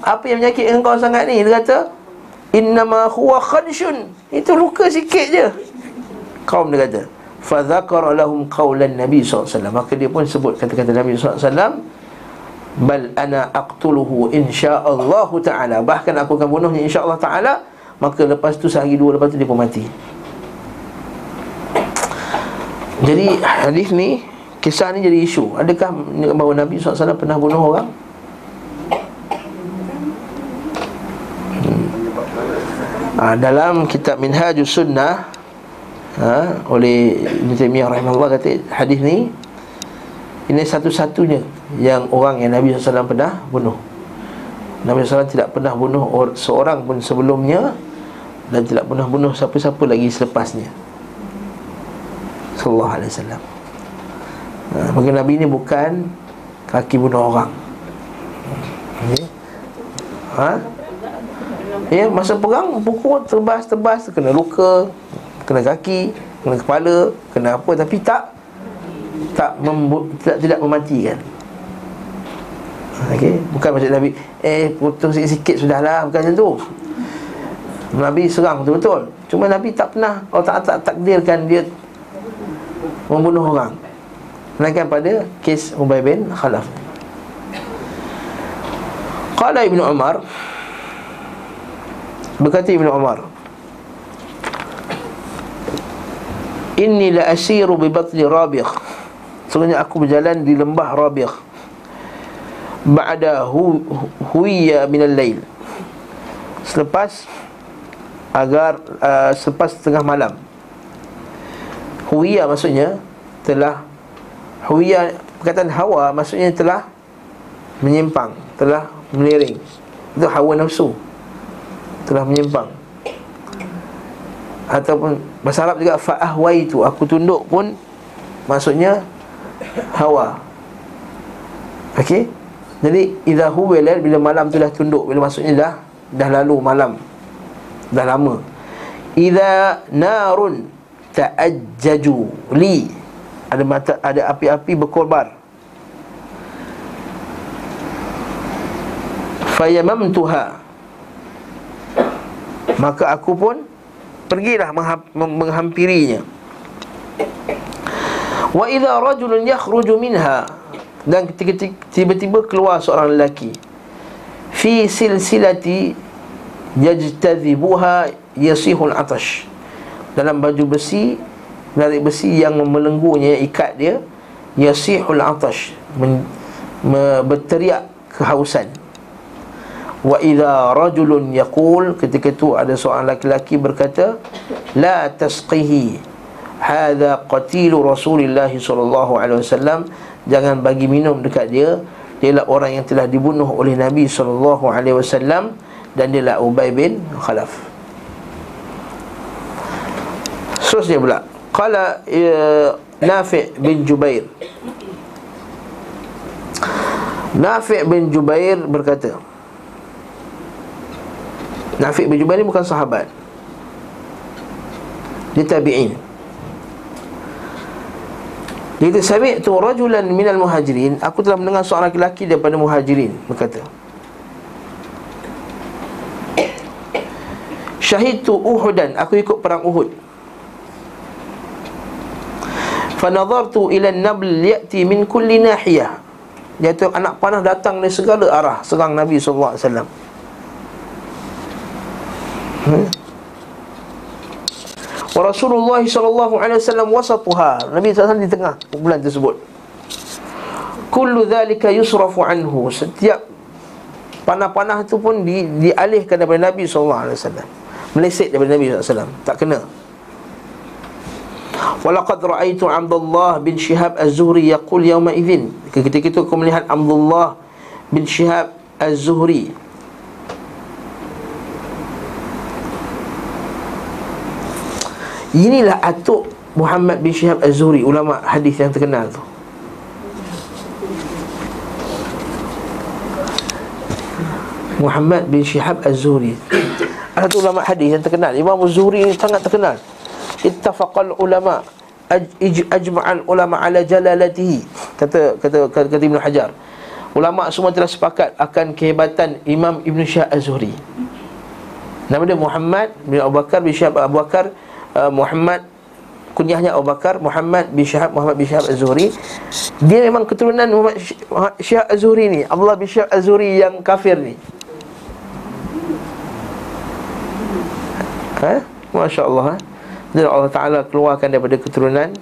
Speaker 1: Apa yang menyakitkan kau sangat ni? Dia kata Innama huwa khadshun Itu luka sikit je. Kaum dia kata Fadhakara lahum qawlan Nabi SAW Maka dia pun sebut kata-kata Nabi SAW Bal ana aqtuluhu insya'Allah ta'ala. Bahkan aku akan bunuhnya insya'Allah ta'ala Maka lepas tu sehari dua lepas tu dia pun mati Jadi hadis ni Kisah ni jadi isu. Adakah bahawa Nabi SAW pernah bunuh orang? ha, Dalam kitab Minhajus Sunnah ha, Oleh Ibn Taymiyah rahimahullah kata hadis ni Ini satu-satunya Yang orang yang Nabi SAW pernah bunuh. Nabi SAW tidak pernah bunuh seorang pun sebelumnya Dan tidak pernah bunuh siapa-siapa lagi selepasnya Sallallahu Alaihi Wasallam ha, Maka Nabi ini bukan Kaki bunuh orang. Ha? Ya, masa perang pukul terbas-terbas kena luka, kena kaki, kena kepala, kena apa tapi tak tak membu- tidak, tidak mematikan. Okey, bukan maksud Nabi eh putus sikit-sikit sudahlah, bukan macam tu. Nabi serang betul-betul. Cuma Nabi tak pernah Allah tak, tak takdirkan dia membunuh orang. Melainkan pada kes Ubay bin Khalaf. Qala Ibn Umar Berkata Ibn Umar Inni la asiru bi batni rabiq Sebenarnya aku berjalan di lembah rabiq Ba'da hu, huya minal lail Selepas Agar uh, Selepas tengah malam Huya maksudnya Telah Huya Perkataan hawa maksudnya telah Menyimpang Telah meliring Itu hawa nafsu. Telah menyimpang. Ataupun bahasa Arab juga fa ahwaitu aku tunduk pun maksudnya hawa. Okey? Jadi idza huwa bila malam tu dah tunduk bila maksudnya dah dah lalu malam dah lama. Idza narun ta'ajjaju li. Ada mata ada api-api berkorbar fayamamtuha. Maka aku pun pergilah menghampirinya. Wa idza rajulun yakhruju minha. Dan ketika tiba-tiba keluar seorang lelaki. Fi silsilati yajtadhibuha yasihul atash dalam baju besi dari besi yang memelenggunya ikat dia yasihul atash men, me, berteriak kehausan. Wa idza rajulun yaqul ketika itu ada seorang laki-laki berkata la tasqihi hadha qatilu rasulillah sallallahu alaihi wasallam. Jangan bagi minum dekat dia. Dia orang yang telah dibunuh oleh nabi sallallahu alaihi wasallam dan dia lah Ubay bin Khalaf Seterusnya pula. Qala uh, Nafi' bin Jubair. Nafi' bin Jubair berkata Nafi' bin Jubair ni bukan sahabat. Dia tabi'in. Dia kata Sami'tu rajulan minal muhajirin. Aku telah mendengar seorang lelaki daripada muhajirin Berkata. Syahidtu Uhudan. Aku ikut perang Uhud Fanadhartu ila nabl ya'ti min kulli nahiyah Dia tu anak panah datang dari segala arah Serang Nabi SAW hmm? Wa Rasulullah sallallahu alaihi wasallam wasatuha. Nabi SAW di tengah bulan tersebut. Kullu dhalika yusrafu anhu. Setiap panah-panah itu pun di, dialihkan daripada Nabi sallallahu alaihi wasallam meleset daripada Nabi SAW Tak kena Walaqad ra'aitu Abdullah bin Shihab Az-Zuhri yaqul yawma idzin. Ketika itu aku melihat Abdullah bin Shihab Az-Zuhri Inilah atuk Muhammad bin Shihab Az-Zuhri Ulama hadis yang terkenal tu Muhammad bin Shihab Az-Zuhri satu ulama hadis yang terkenal Imam Zuhri ini sangat terkenal Ittafaqal ulama Ajma'al ulama ala jalalatihi Kata kata kata, kata Ibn Hajar Ulama semua telah sepakat akan kehebatan Imam Ibn Syah Az-Zuhri Nama dia Muhammad bin Abu Bakar bin Syahab Abu Bakar uh, Muhammad kunyahnya Abu Bakar Muhammad bin Syahab Muhammad bin Syahab Az-Zuhri dia memang keturunan Muhammad Syahab Az-Zuhri ni Abdullah bin Syahab Az-Zuhri yang kafir ni ha? Masya Allah ha? Dan Allah Ta'ala keluarkan daripada keturunan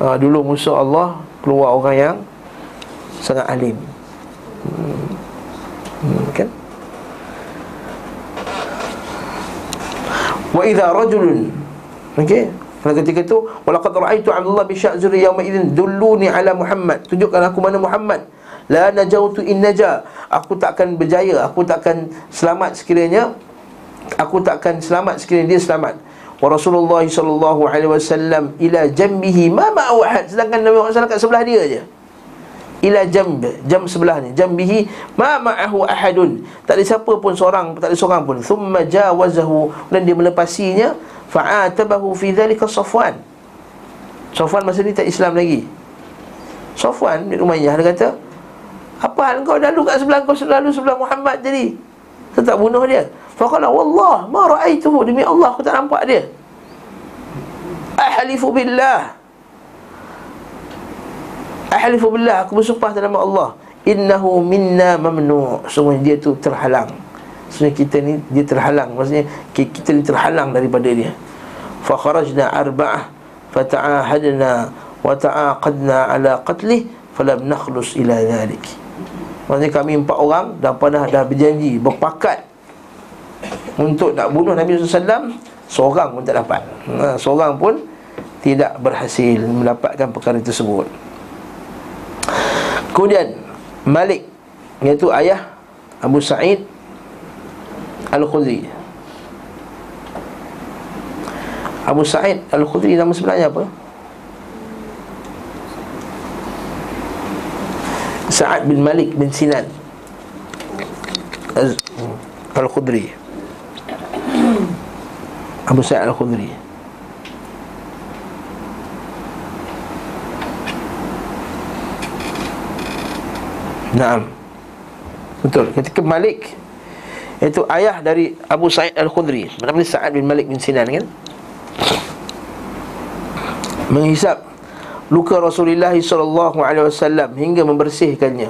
Speaker 1: ha, Dulu musuh Allah Keluar orang yang Sangat alim. Hmm. Hmm, Kan? Wa idha rajulun. Okey? Pada ketika itu walaqad ra'aitu Abdullah bin Sya'zuri yauma idzin dulluni ala Muhammad. Tunjukkan aku mana Muhammad. La najautu in naja. Aku takkan berjaya aku takkan selamat sekiranya aku takkan selamat sekiranya dia selamat wa Rasulullah sallallahu alaihi wasallam ila jambihi ma ma'u ahad. Sedangkan Nabi Muhammad kat sebelah dia aja ila jamb jam sebelah ni. Jambihi ma ma'ahu ahadun. Tak ada siapa pun seorang tak ada seorang pun. Thumma jawazahu. Dan dia melepasinya fa'atabahu fi dhalika Safwan. Safwan masa ni tak Islam lagi. Safwan di rumahnya dia kata apa hal kau lalu kat sebelah kau selalu sebelah Muhammad tetap bunuh dia Faqala wallah ma ra'aituhu demi Allah aku tak nampak dia. Ahlifu billah. Ahlifu billah aku bersumpah dalam Allah innahu minna mamnu. Semua dia tu terhalang. Sebenarnya kita ni dia terhalang. Maksudnya kita ni terhalang daripada dia. Fa kharajna arba'ah fata'ahadna wa ta'aqadna ala qatlih falam nakhlus ila dhalik. Maksudnya kami empat orang dah pernah dah berjanji berpakat untuk nak bunuh Nabi SAW Seorang pun tak dapat. Ha, Seorang pun tidak berhasil mendapatkan perkara tersebut. Kemudian Malik Iaitu ayah Abu Sa'id Al-Khudri. Abu Sa'id Al-Khudri nama sebenarnya apa? Sa'ad bin Malik bin Sinan. Al-Khudri. Abu Sa'id Al-Khudri. Naam. Betul. Ketika Malik Itu ayah dari Abu Sa'id Al-Khudri. Nama Sa'ad bin Malik bin Sinan kan? Menghisap Luka Rasulullah SAW Hingga membersihkannya.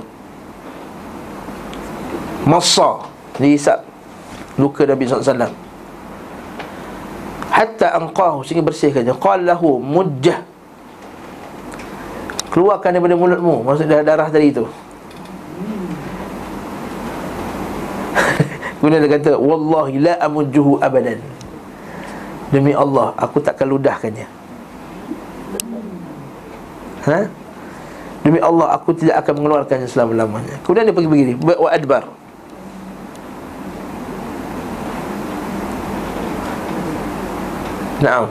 Speaker 1: Masa Dihisap Luka Nabi SAW Hatta angkahu Sehingga bersihkannya. Qallahu mujjah. Keluarkan daripada mulutmu. Maksud darah tadi itu <laughs> Kemudian dia kata Wallahi la amujjuhu abadan. Demi Allah Aku takkan ludahkannya ha? Demi Allah Aku tidak akan mengeluarkannya selama-lamanya Kemudian dia pergi begini Wa adbar. Naam.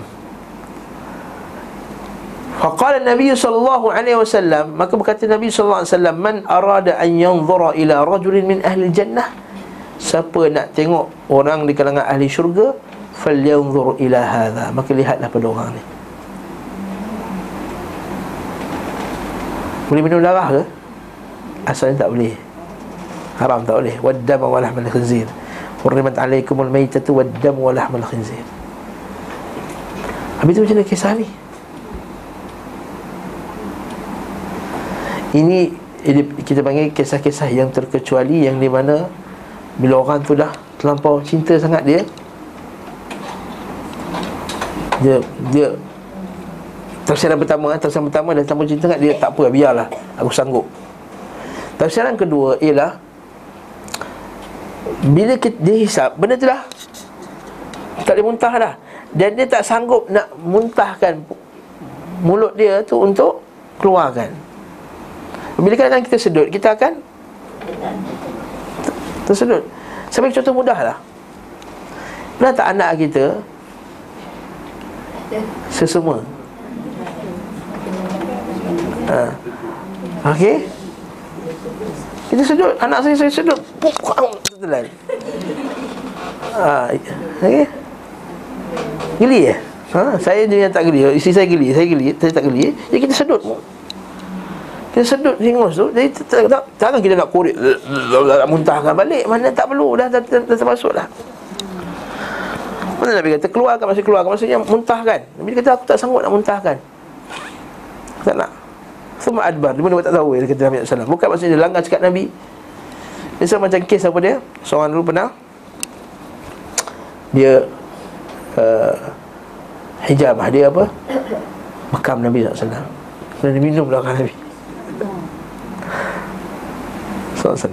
Speaker 1: Faqala Nabi sallallahu alaihi wasallam maka berkata Nabi sallallahu alaihi wasallam man arada an yanzura ila rajulin min ahli jannah? Siapa nak tengok orang di kalangan ahli syurga Falyanzur ila hadha. Maka lihatlah pada orang ni Boleh minum darah ke? Asalnya tak boleh Haram tak boleh Waddam wa lahmal khinzir Hurrimat alaikumul maytatu Waddam wa lahmal khinzir Habis tu macam mana kisah ni? Ini, ini kita panggil kisah-kisah yang terkecuali Yang di mana bila orang tu dah terlampau cinta sangat dia Dia Dia Tafsiran pertama Tafsiran pertama Dia terlampau cinta sangat Dia tak apa Biarlah. Aku sanggup. Tafsiran kedua Ialah Bila kita, dia hisap Benda tu dah Tak boleh muntah dah. Dan dia tak sanggup Nak muntahkan Mulut dia tu Untuk Keluarkan. Bila kadang kita sedut Kita akan tersedut. Sampai contoh mudah lah. Pernah tak anak kita Sesama ha. Okey. Kita sedut Anak saya saya sedut Puk Telan ha. Okey. Geli ya? Ha? Saya je yang tak geli. Isteri saya geli. Saya geli. Saya tak geli. Jadi kita sedut. Dia sedut hingus tu Jadi tak, tak, kita nak korek Nak muntahkan balik. Mana tak perlu Dah, dah, dah, dah termasuk dah. Mana Nabi kata keluarkan Maksudnya keluarkan Maksudnya muntahkan. Nabi kata aku tak sanggup nak muntahkan. Tak nak Semua adbar Dia mana tak tahu Dia kata Nabi SAW Bukan maksudnya dia langgar cakap Nabi. Dia sama macam kes apa dia? Seorang dulu pernah Dia uh, Hijabah. Dia apa? Bekam Nabi SAW Dan dia minum belakang Nabi. SAW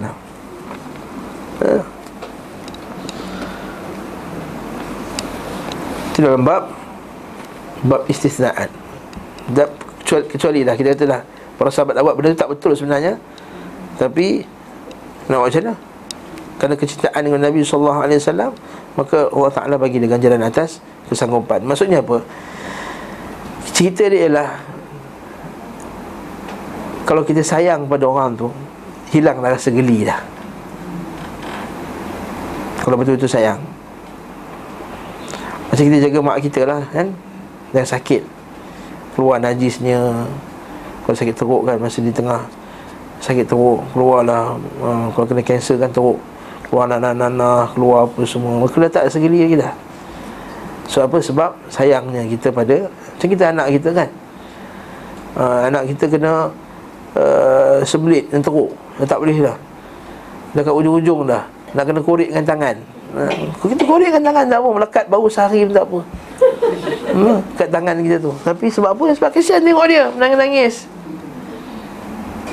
Speaker 1: ya. Itu dalam bab Bab istisna'at kecuali, kecuali lah kita kata lah Para sahabat awak benda tu tak betul sebenarnya. Tapi Nak buat macam mana? Kerana kecintaan dengan Nabi SAW Maka Allah Ta'ala bagi dia ganjaran atas Kesanggupan. Maksudnya apa? Cerita dia ialah Kalau kita sayang pada orang tu hilanglah rasa geli dah. Kalau betul-betul sayang. Macam kita jaga mak kita lah kan? Yang sakit. Keluar najisnya Kalau sakit teruk kan Masa di tengah. Sakit teruk Keluarlah uh, Kalau kena kanser kan teruk. Keluar nanah-nanah Keluar apa semua. Maka dah tak rasa geli lagi dah. So apa sebab? Sayangnya kita pada Macam kita anak kita kan. Uh, Anak kita kena uh, Sebelit yang teruk. Dah tak boleh dah. Dah kat ujung-ujung dah. Nak kena korekkan tangan. Ha, Kita korekkan tangan tak apa. Melekat bau sehari pun tak apa. Hmm, Kat tangan kita tu. Tapi sebab apa? Sebab kesian tengok dia. Menangis-nangis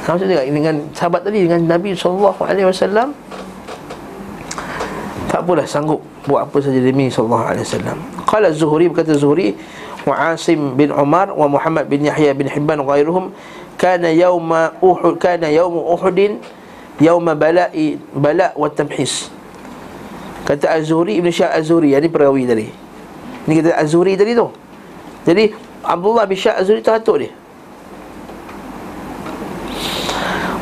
Speaker 1: Macam tengok dengan sahabat tadi Dengan Nabi SAW Tak apalah sanggup Buat apa saja demi SAW Qala Zuhri berkata Zuhri Wa Asim bin Umar Wa Muhammad bin Yahya bin Hibban Wa gairuhum kana yauma uhud kana yaum uhudin yauma bala'i bala' wa tamhis. Kata az-zuhri ibn syah az-zuhri ini perawi tadi. Ini kata az-zuhri tadi tu. Jadi Abdullah bin Syah Azuri tu dia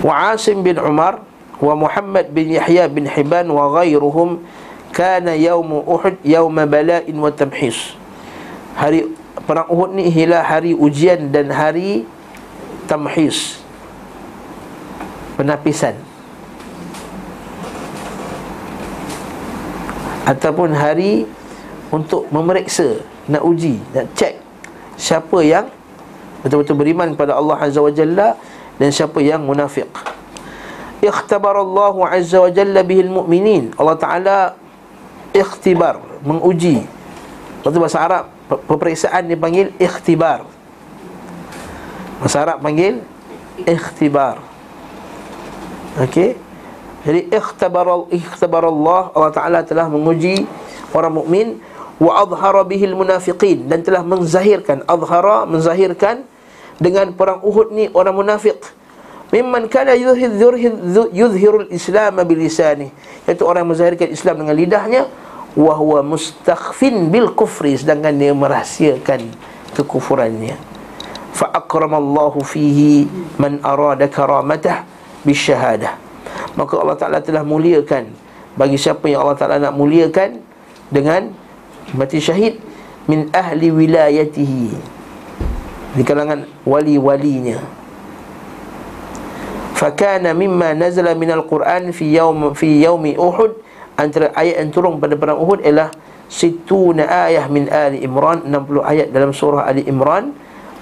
Speaker 1: Wa Asim bin Umar Wa Muhammad bin Yahya bin Hiban Wa ghairuhum Kana yawmu Uhud Yawma bala'in wa tamhis. Hari perang Uhud ni Ialah hari ujian dan hari Tamhis. Penapisan. Ataupun hari Untuk memeriksa Nak uji Nak cek Siapa yang Betul-betul beriman kepada Allah Azza wa Jalla Dan siapa yang munafik Ikhtabar Allah Azza wa Jalla bihil mu'minin. Allah Ta'ala Ikhtibar Menguji. Waktu bahasa Arab Peperiksaan dipanggil ikhtibar. Bahasa Arab panggil Ikhtibar. Okey? Jadi ikhtabar, ikhtabar Allah Allah Ta'ala telah menguji Orang mukmin. Wa adhara bihil munafiqin. Dan telah menzahirkan Adhara menzahirkan Dengan perang Uhud ni orang munafik Mimman kana yudhirul Islam bilisani. Iaitu orang menzahirkan Islam dengan lidahnya Wahuwa mustakhfin bil kufri Sedangkan dia merahsiakan kekufurannya. Fa'akramallahu fihi man arada karamatah bisyahadah Maka Allah Ta'ala telah muliakan Bagi siapa yang Allah Ta'ala nak muliakan Dengan mati syahid Min ahli wilayatihi Di kalangan wali-walinya Fakana mimma nazala minal Quran Fi yawm, fi yawmi Uhud antara ayat yang turun pada perang Uhud ialah situna ayah min Ali Imran 60 ayat dalam surah Ali Imran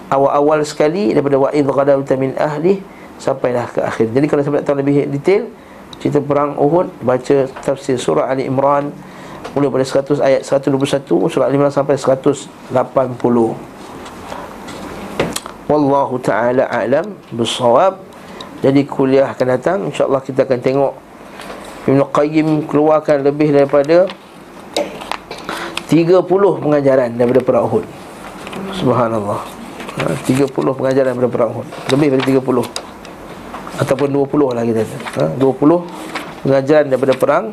Speaker 1: awal-awal sekali daripada wa idh ghadawta min ahli sampailah ke akhir. Jadi kalau saya nak tahu lebih detail cerita perang Uhud baca tafsir surah Ali Imran mula pada 100 ayat 121 surah Ali Imran sampai 180. Wallahu taala alam bisawab. Jadi kuliah akan datang insya-Allah kita akan tengok. Ibn Qayyim keluarkan lebih daripada 30 pengajaran daripada perang Uhud Subhanallah. Ha, 30 pengajaran daripada perang Uhud Lebih daripada 30 Ataupun 20 lah kita ha, 20 pengajaran daripada perang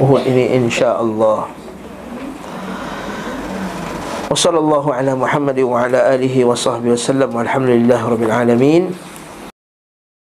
Speaker 1: Uhud ini insya-Allah. Wassallallahu ala Muhammad wa ala alihi wa sahbihi wasallam walhamdulillahi rabbil alamin.